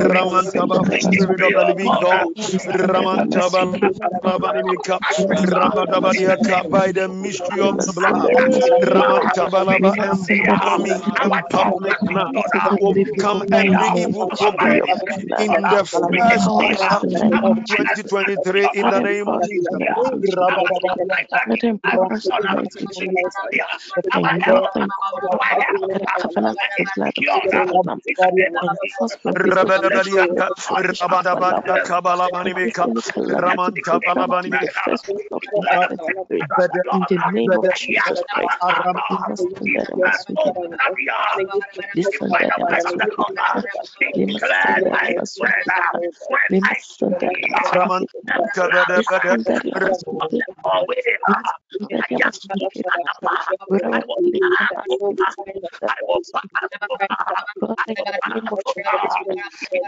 Rabadabadiaka, Ramantabalabanimika, Ramantaba, Spirit of the living God, Ramantabalabanimika, Rabadabadiaka, by the mystery of the blood, Ramantabalaba, empower me in public now to overcome every evil program in the first quarter of 2023 in the name of Jesus. Rabadabadiaka, Rabadabadiaka, Rabadabadiaka, Balabanimika, Ramantabalabanimika, In the name of Jesus Christ.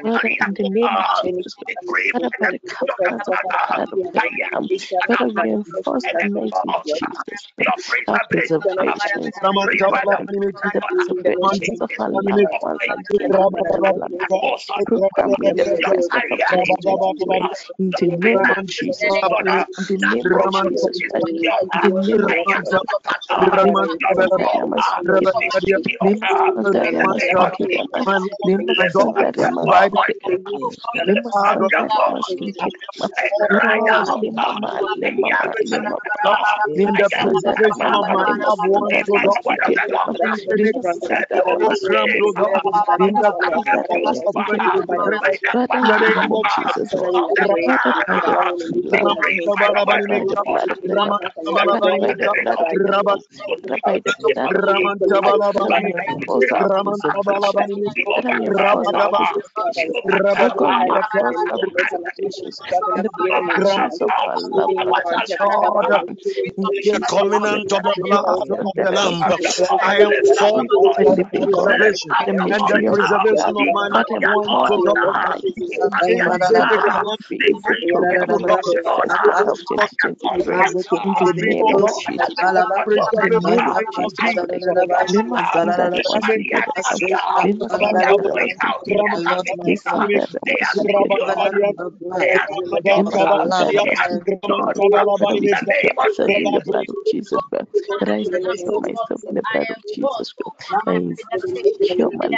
Father, in the name of Jesus, Father, by the covenant of the of the Lamb, Father, we enforce tonight in Jesus' name our preservations, program, and the preservations of our loved ones against any calamity program in the first quarter of 2023. In the name of Jesus Christ, in the name of Jesus Christ, in the name of Jesus Christ. Lema Sandaria Masunderia, Lema Sandaria Masunderia, Lema my God, Sandaria by the Masunderia, Lema blood of Sandaria Masunderia, Urawa Lema Ma, Lema Ma, Lema Ma, God, in the preservation of my loved ones, Sandaria oh God, Masunderia, against any Lema Sandaria programs, oh Masunderia, God, in the Sandaria first of Masunderia. 2023, Father, in in the the name name of of Jesus, Father, by the blood of the Lamb, Father, by the blood of the Lamb, Father, by the blood of the Lamb, Father, by the blood of the Lamb, Father, we enforce our preservation. Of the living God, by the mystery of His Son, and the Son of tonight, O God, we overcome them. We prevent them, O God, Jesus, the in the covenant of the blood of the Lamb. I am for preservation and preservation of my life. Preservation Thank you, the blood of Jesus Christ. Rise myself the blood of Jesus Christ. Cure my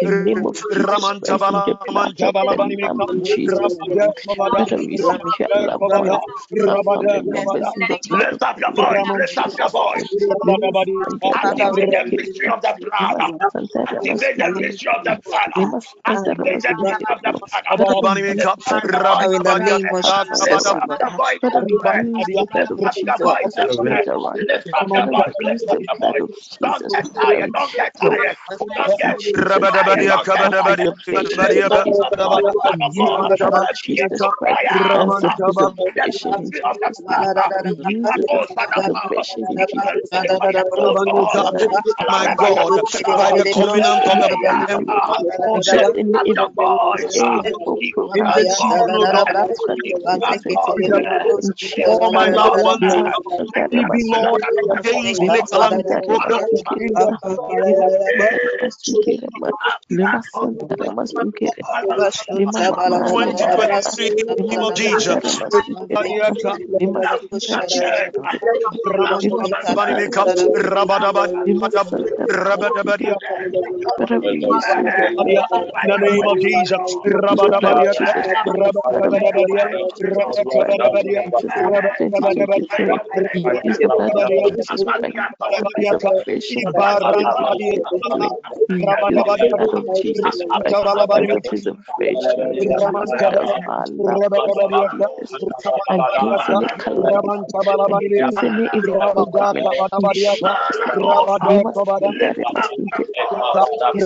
the name of Jesus Christ, in the the Lamb of Jesus. Let up your voice, lift up your voice take the My God, Thank you. Twenty twenty three. In the name of Jesus. Rabba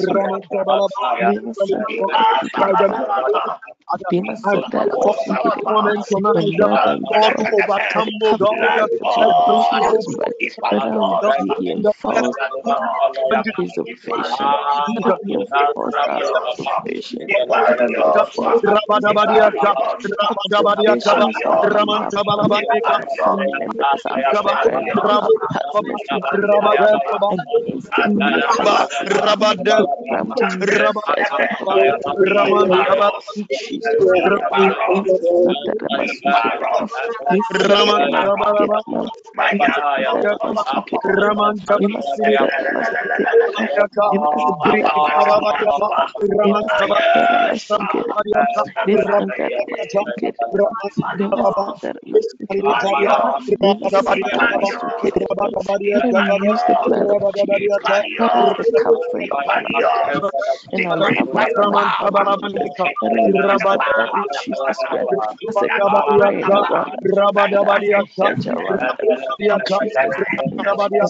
Rama Tabala, been a Raman Jesus Christ. Rabada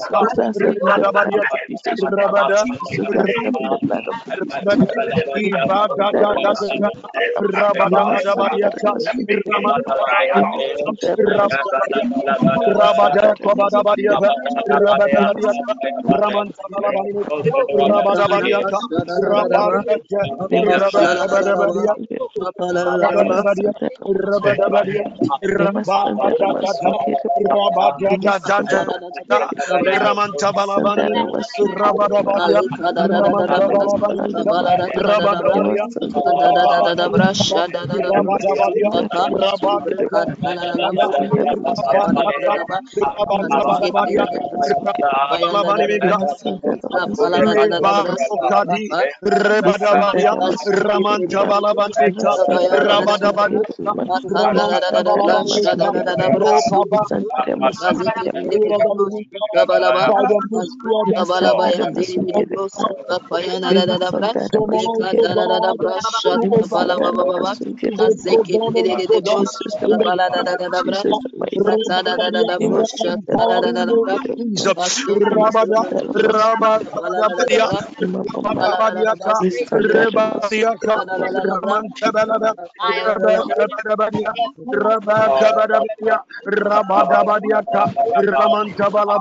mighty Jesus, the mighty name. Rabadia, in the empowering name of Jesus. Rabada, Rabadabadia, Rabadabadiaka, Rebadiaka, Ramantabelada, Rabadabadia, Rabakabadabadia,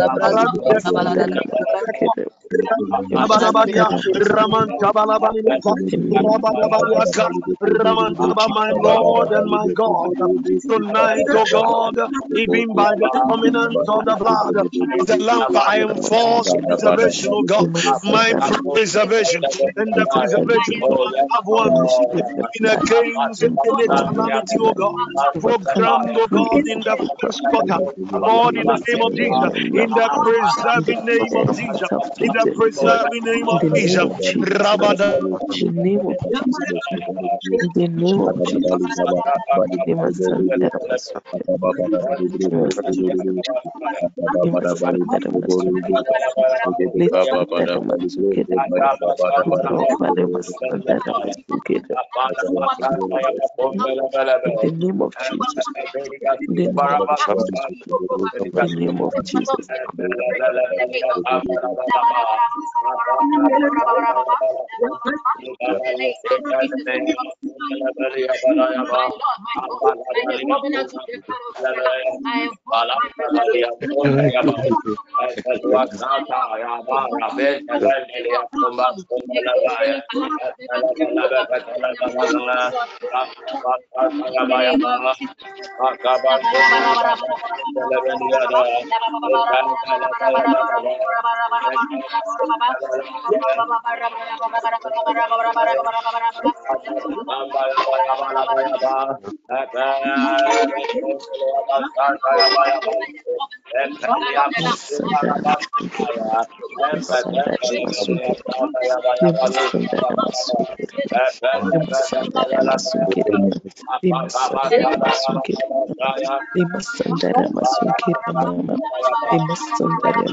Rabadabadiaka, Lepa Roman Sabiaka, Rabadabadia, Raman Raman my Lord and my God. Tonight, oh God, even by the prominence of the blood the Lamb, I enforce preservation, oh God, my preservation and the preservation of my loved ones, in against any calamity, oh God, programmed, oh God, in the first quarter, Lord, in the name of Jesus, in the preserving name of Jesus, in the preserving name In of the name Jesus, Rabada. In the name of Jesus In the name of Jesus Christ. Emasandara Masukiri, Emasandara Emasandara Masukiri, Lisandara Masukiri, Urabare Masandara Masukiri. In the name of Jesus In the name of Jesus In the name of Jesus Christ. My God, by Masukiri,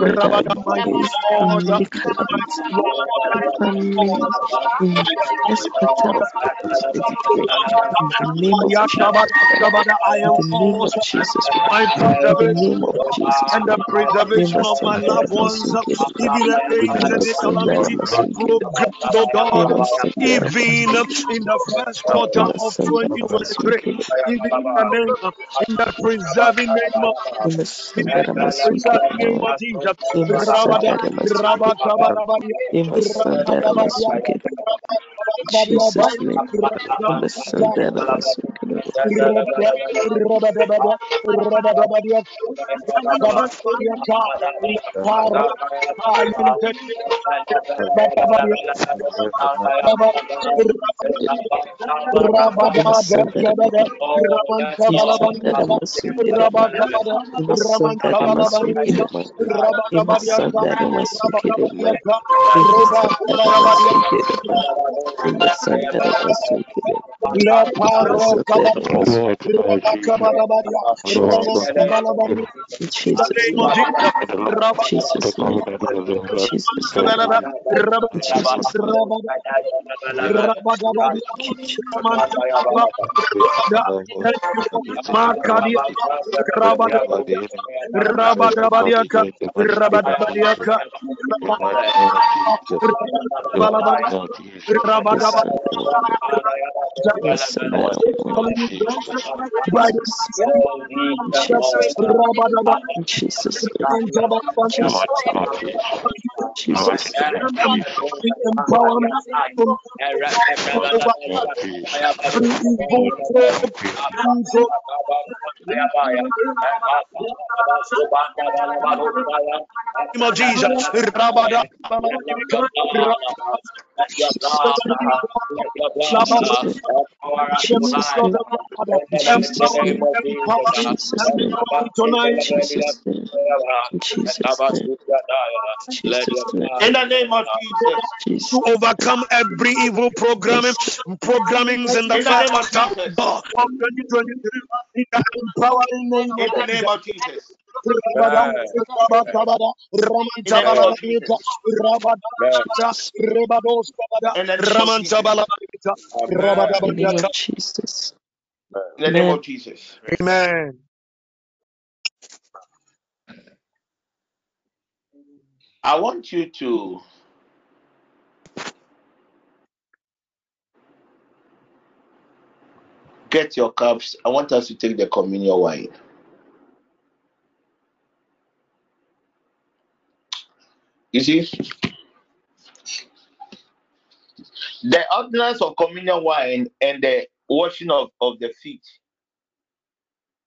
Rabada, Rabada, in my Lord, and my calamity Lord, over me in first quarter of 2023. In the name of Jesus I the the Jesus and the preservation of my loved ones, even oh even in the first quarter of Nemasandara 2023, Masukiri. even in the name the preserving name of the preserving name of. Masukiri. Jesus name. Nemasandara Masukiri. Name. Jesus' Jesus. In the name of Jesus. To overcome every evil programming, programmings in the name of first half Jesus. of 2023. In the empowering name of Jesus. Jesus. In the name of Jesus. Amen. I want you to get your cups. I want us to take the communion wine. You see, the ordinance of communion wine and the washing of, of the feet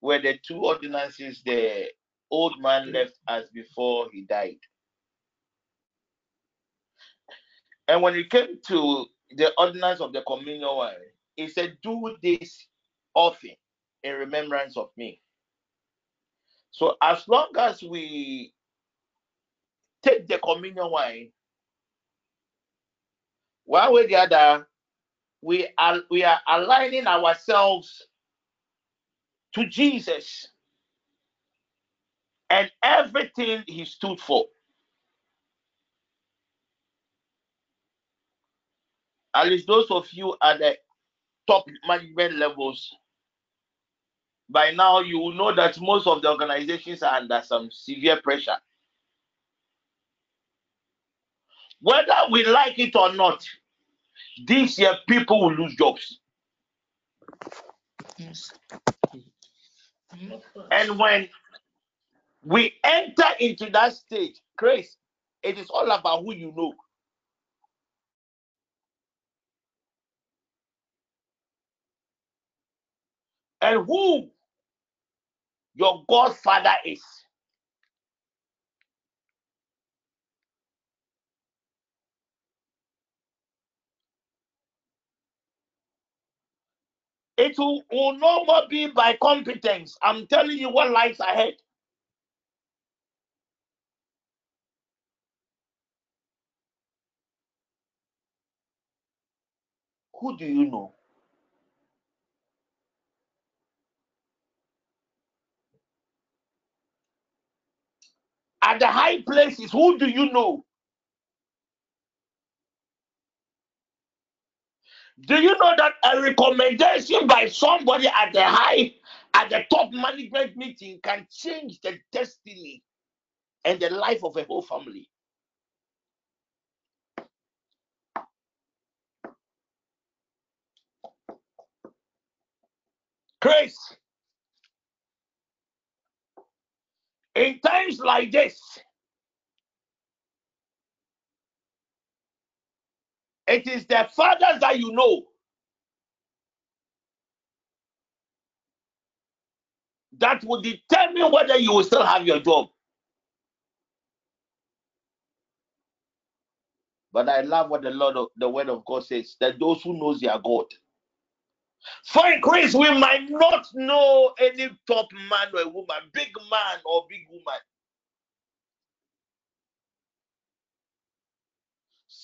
were the two ordinances the old man left us before he died. And when it came to the ordinance of the communion wine, he said, Do this often in remembrance of me. So as long as we take the communion wine, one way or the other, we are we are aligning ourselves to Jesus and everything he stood for. At least those of you at the top management levels, by now you will know that most of the organizations are under some severe pressure. Whether we like it or not, this year people will lose jobs. Yes. Mm-hmm. And when we enter into that stage, Grace, it is all about who you know. And who your godfather is. It will, will no more be by competence. I'm telling you what lies ahead. Who do you know? At the high places, who do you know? Do you know that a recommendation by somebody at the high, at the top management meeting can change the destiny and the life of a whole family? Grace, in times like this, it is the fathers that you know that will determine whether you will still have your job. But I love what the Lord of the word of God says that those who knows their God. For in we might not know any top man or woman, big man or big woman.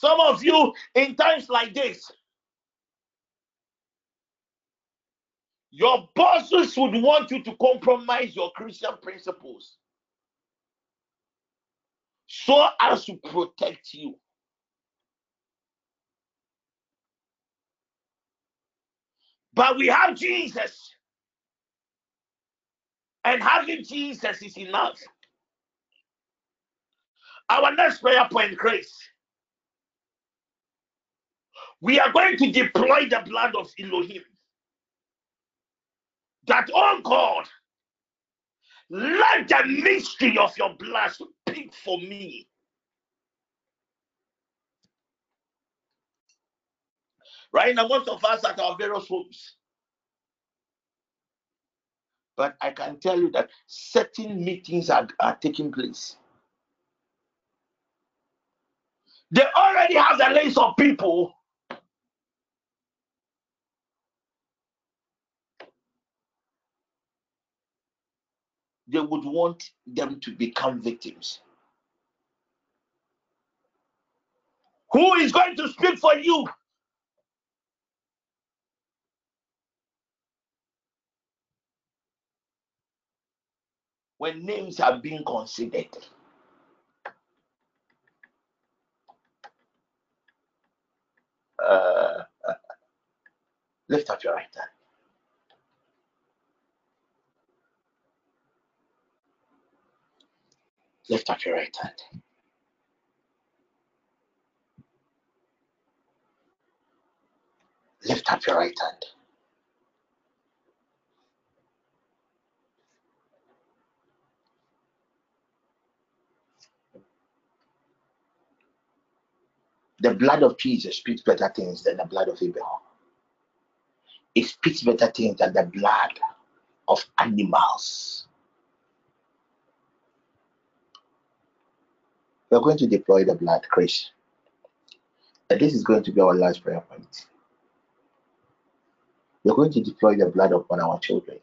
Some of you, in times like this, your bosses would want you to compromise your Christian principles so as to protect you. But we have Jesus. And having Jesus is enough. Our next prayer point, Grace. We are going to deploy the blood of Elohim. That, oh God, let the mystery of your blood speak for me. Right now, most of us at our various homes. But I can tell you that certain meetings are, are taking place. They already have the list of people they would want them to become victims. Who is going to speak for you? When names are being considered. Uh, lift up your right hand. Lift up your right hand. Lift up your right hand. The blood of Jesus speaks better things than the blood of Abel. It speaks better things than the blood of animals. We're going to deploy the blood, Chris. And this is going to be our last prayer point. We're going to deploy the blood upon our children,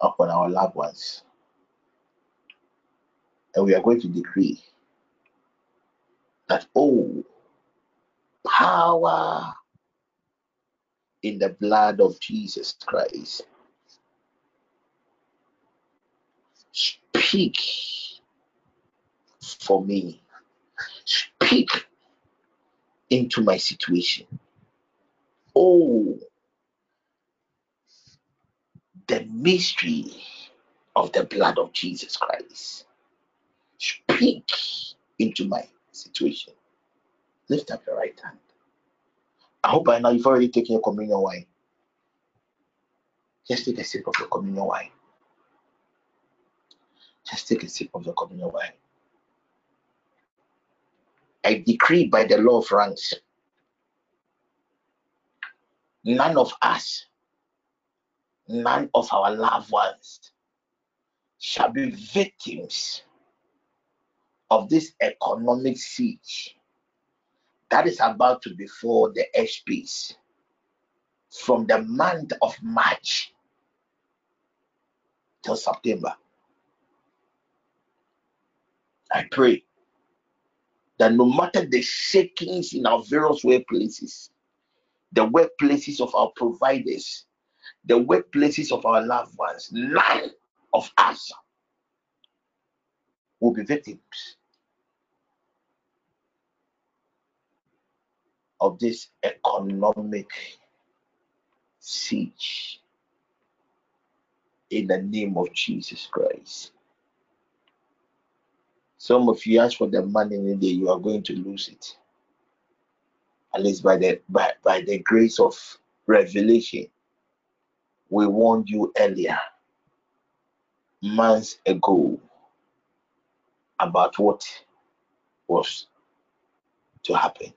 upon our loved ones. And we are going to decree that, all power in the blood of Jesus Christ. Speak for me. Speak into my situation. Oh, the mystery of the blood of Jesus Christ. Speak into my situation. Lift up your right hand. I hope by now you've already taken your communion wine. Just take a sip of your communion wine. Just take a sip of your communion wine. I decree by the law of ranks, none of us, none of our loved ones shall be victims of this economic siege that is about to befall the HPs from the month of March till September. I pray that no matter the shakings in our various workplaces, the workplaces of our providers, the workplaces of our loved ones, none of us will be victims of this economic siege in the name of Jesus Christ. Some of you ask for the money in the you are going to lose it. At least by the by, by the grace of revelation, we warned you earlier, months ago, about what was to happen.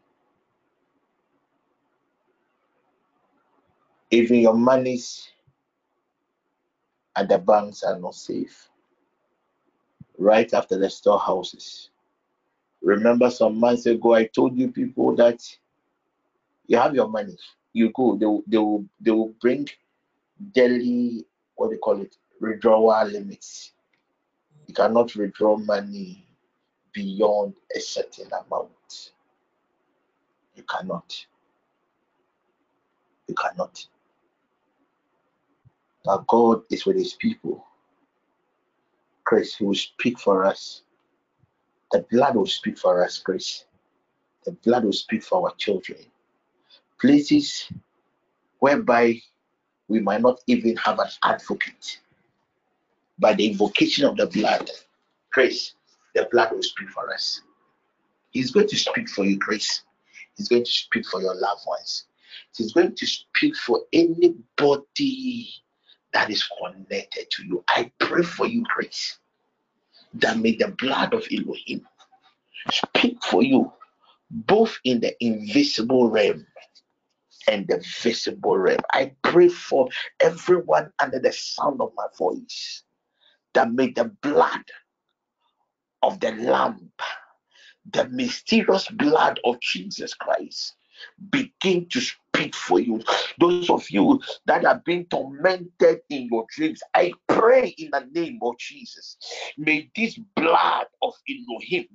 Even your monies at the banks are not safe. Right after the storehouses. Remember some months ago, I told you people that you have your money, you go, they will, they will, they will bring daily, what do you call it, withdrawal limits. You cannot withdraw money beyond a certain amount. You cannot. You cannot. Now, God is with His people. Chris, will speak for us. The blood will speak for us, Chris. The blood will speak for our children. Places whereby we might not even have an advocate. By the invocation of the blood, Chris, the blood will speak for us. He's going to speak for you, Chris. He's going to speak for your loved ones. He's going to speak for anybody that is connected to you. I pray for you, Grace, that may the blood of Elohim speak for you, both in the invisible realm and the visible realm. I pray for everyone under the sound of my voice that may the blood of the Lamb, the mysterious blood of Jesus Christ, begin to speak for you. Those of you that are being tormented in your dreams, I pray in the name of Jesus. May this blood of Elohim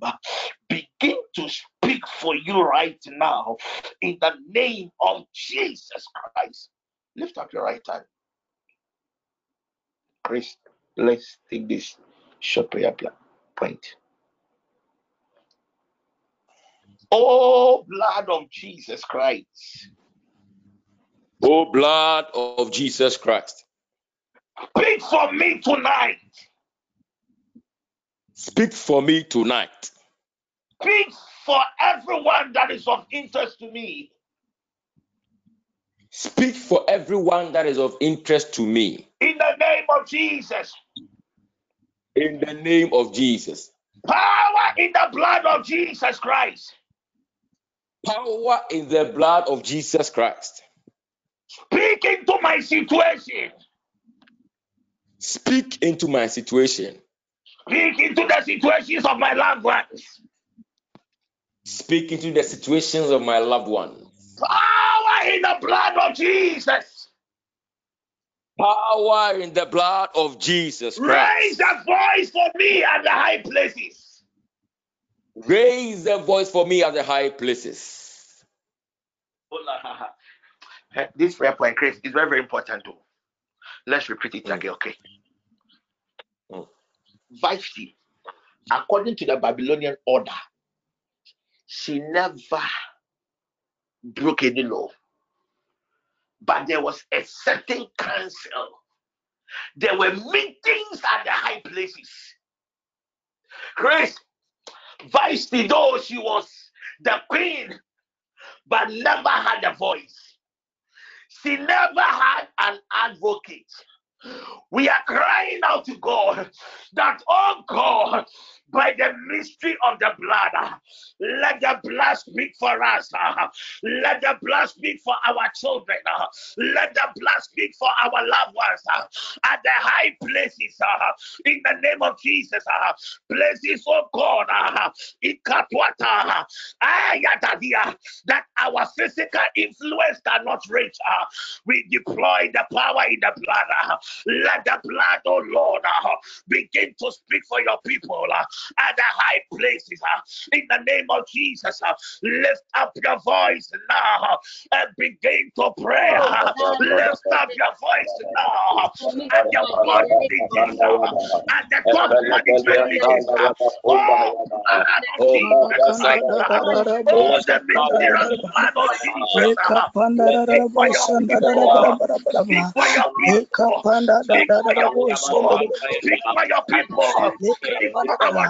begin to speak for you right now in the name of Jesus Christ. Lift up your right hand. Chris, let's take this short prayer point. Oh, blood of Jesus Christ. Oh, blood of Jesus Christ. Speak for me tonight. Speak for me tonight. Speak for everyone that is of interest to me. Speak for everyone that is of interest to me. In the name of Jesus. In the name of Jesus. Power in the blood of Jesus Christ. Power in the blood of Jesus Christ. Speak into my situation. Speak into my situation. Speak into the situations of my loved ones. Speak into the situations of my loved ones. Power in the blood of Jesus. Power in the blood of Jesus Christ. Raise a voice for me at the high places. Raise the voice for me at the high places. This prayer point, Chris, is very, very important too. Let's repeat it again, okay? Mm. According to the Babylonian order, she never broke any law. But there was a certain council. There were meetings at the high places. Chris, Vashti, though she was the queen, but never had a voice. She never had an advocate. We are crying out to God that, oh God, by the mystery of the blood. Let the blood speak for us. Let the blood speak for our children. Let the blood speak for our loved ones at the high places. In the name of Jesus. Places, oh God, that our physical influence cannot reach. We deploy the power in the blood. Let the blood, oh Lord, begin to speak for your people. Uh, at the high places uh, in the name of Jesus. uh, Lift up your voice now and begin to pray. uh, Lift up your voice now and your God begins uh, and the God management uh, Oh, blood of Jesus Christ, uh, oh, the mysterious blood of Jesus. uh, Speak for your people. Speak for your people. Speak for your people. Speak for your people. Speak for our our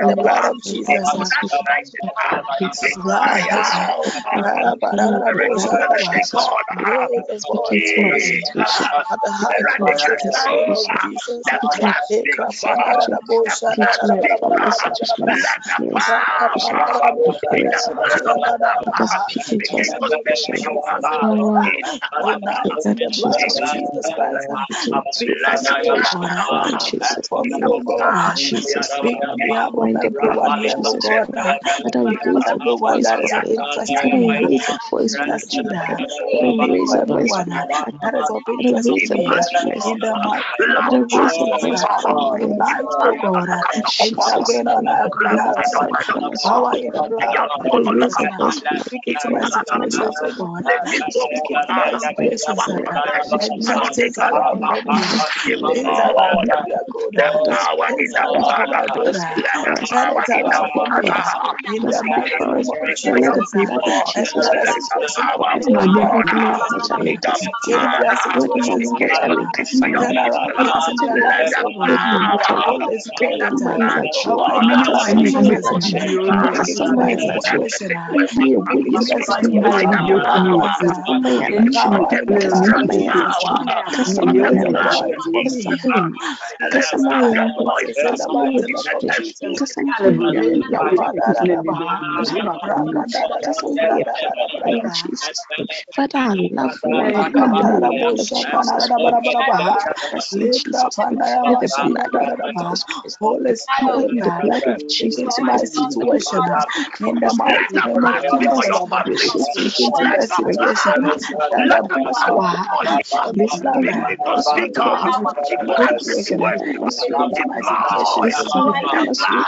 in the blood of Jesus. uh, out the da- ba. living God. Raise us, voice for me Jesus. at the height of the Eradicate in the now name of Jesus. To you. Jesus, oh God. In our Tonight, in the blood of Jesus Christ, speak for the oh power God. Speak for me, God. Speak on behalf of everyone here, God. Speak for everyone that is interested in me. Interested Speak for everyone of to me. The mighty name of Jesus. Tonight, oh God. Intervene on our behalf. Power the blood of Jesus. Speak into my situations, oh God. Speak into my situations. And turn things around for me. Things around for their good. the power in Things the around for blood. my good. Let the Turn power it in the for me. In the mighty name of for your Jesus. people. Enter the Let the situation of power my of people, God God. in the Change their blood situations, oh begin God. to speak for your Turn around people. things in their Let the oh power Holy the Spirit, blood of power in the blood of Jesus. Speak into my situation. Speak into the situation of my loved ones. Power in the blood of Jesus. Speak into their lives for me. Speak into my circumstances in the mighty name of Jesus. Into my situation situation to to to situation. my situation.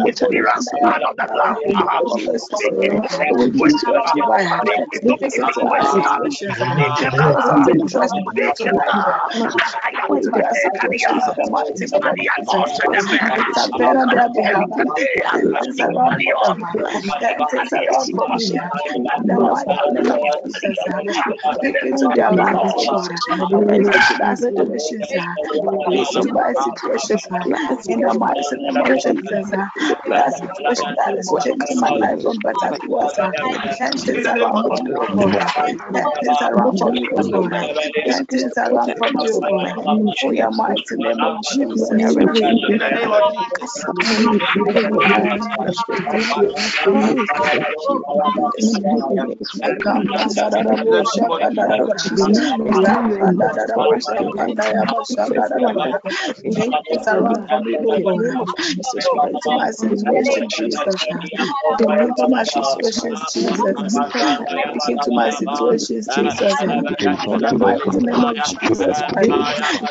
of Jesus. In the Jesus. That is name of the name the my situation, Jesus. Speak into my situations, Jesus. Speak into my situations, Jesus. In the mighty name of Jesus Christ.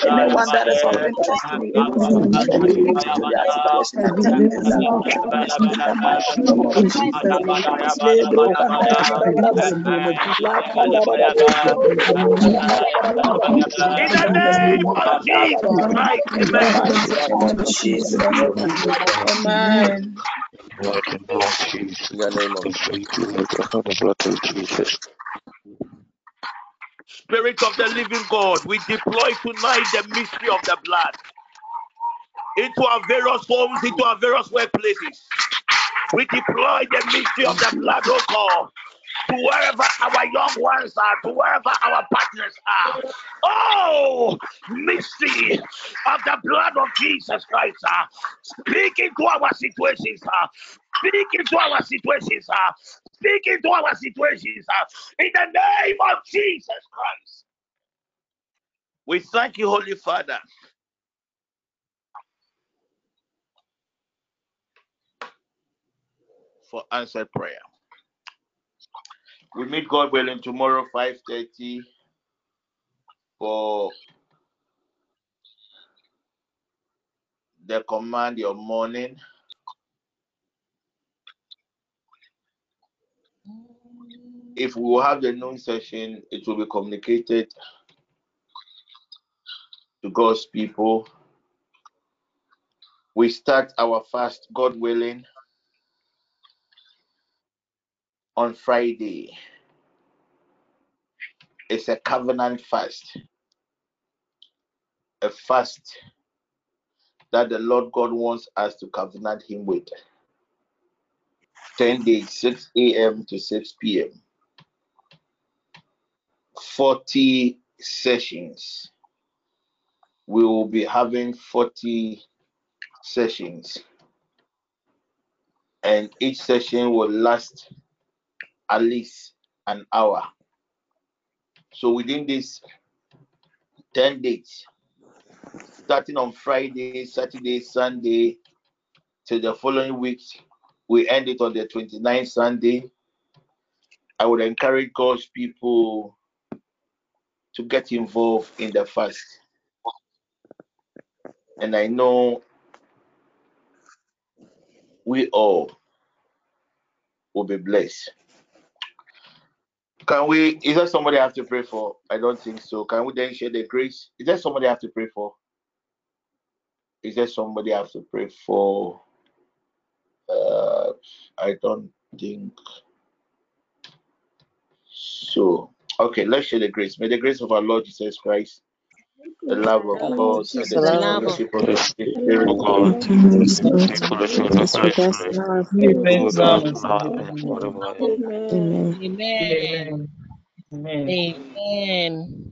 Anyone that is of interest to me, God. Speak into their situation and turn things around for them. In the mighty name of Jesus. Ba. In the name Lebro of kanda da Spirit of the living God, we deploy tonight the mystery of the blood into our various homes, into our various workplaces. We deploy the mystery of the blood, oh God. To wherever our young ones are, to wherever our partners are. Oh, mystery of the blood of Jesus Christ. Uh, speak into our situations. Uh, speak into our situations. Uh, speak into our situations. Uh, in the name of Jesus Christ. We thank you, Holy Father. For answered prayer. We meet God willing tomorrow, 5:30 for the command your morning. If we will have the noon session, it will be communicated to God's people. We start our fast, God willing, on Friday. It's a covenant fast, a fast that the Lord God wants us to covenant Him with. 10 days, 6 a.m. to 6 p.m. 40 sessions. We will be having 40 sessions, and each session will last at least an hour. So within these 10 days, starting on Friday, Saturday, Sunday, till the following week, we end it on the 29th Sunday. I would encourage God's people to get involved in the fast. And I know we all will be blessed. Can we? Is there somebody I have to pray for? I don't think so. Can we then share the grace? Is there somebody I have to pray for? Is there somebody I have to pray for? Uh, I don't think so. Okay, let's share the grace. May the grace of our Lord Jesus Christ, the love of God, and the The love of fellowship of the Spirit Oh God, sweet fellowship of the Holy Spirit, be with us now and forever. Amen. Amen. Amen. Amen. Amen.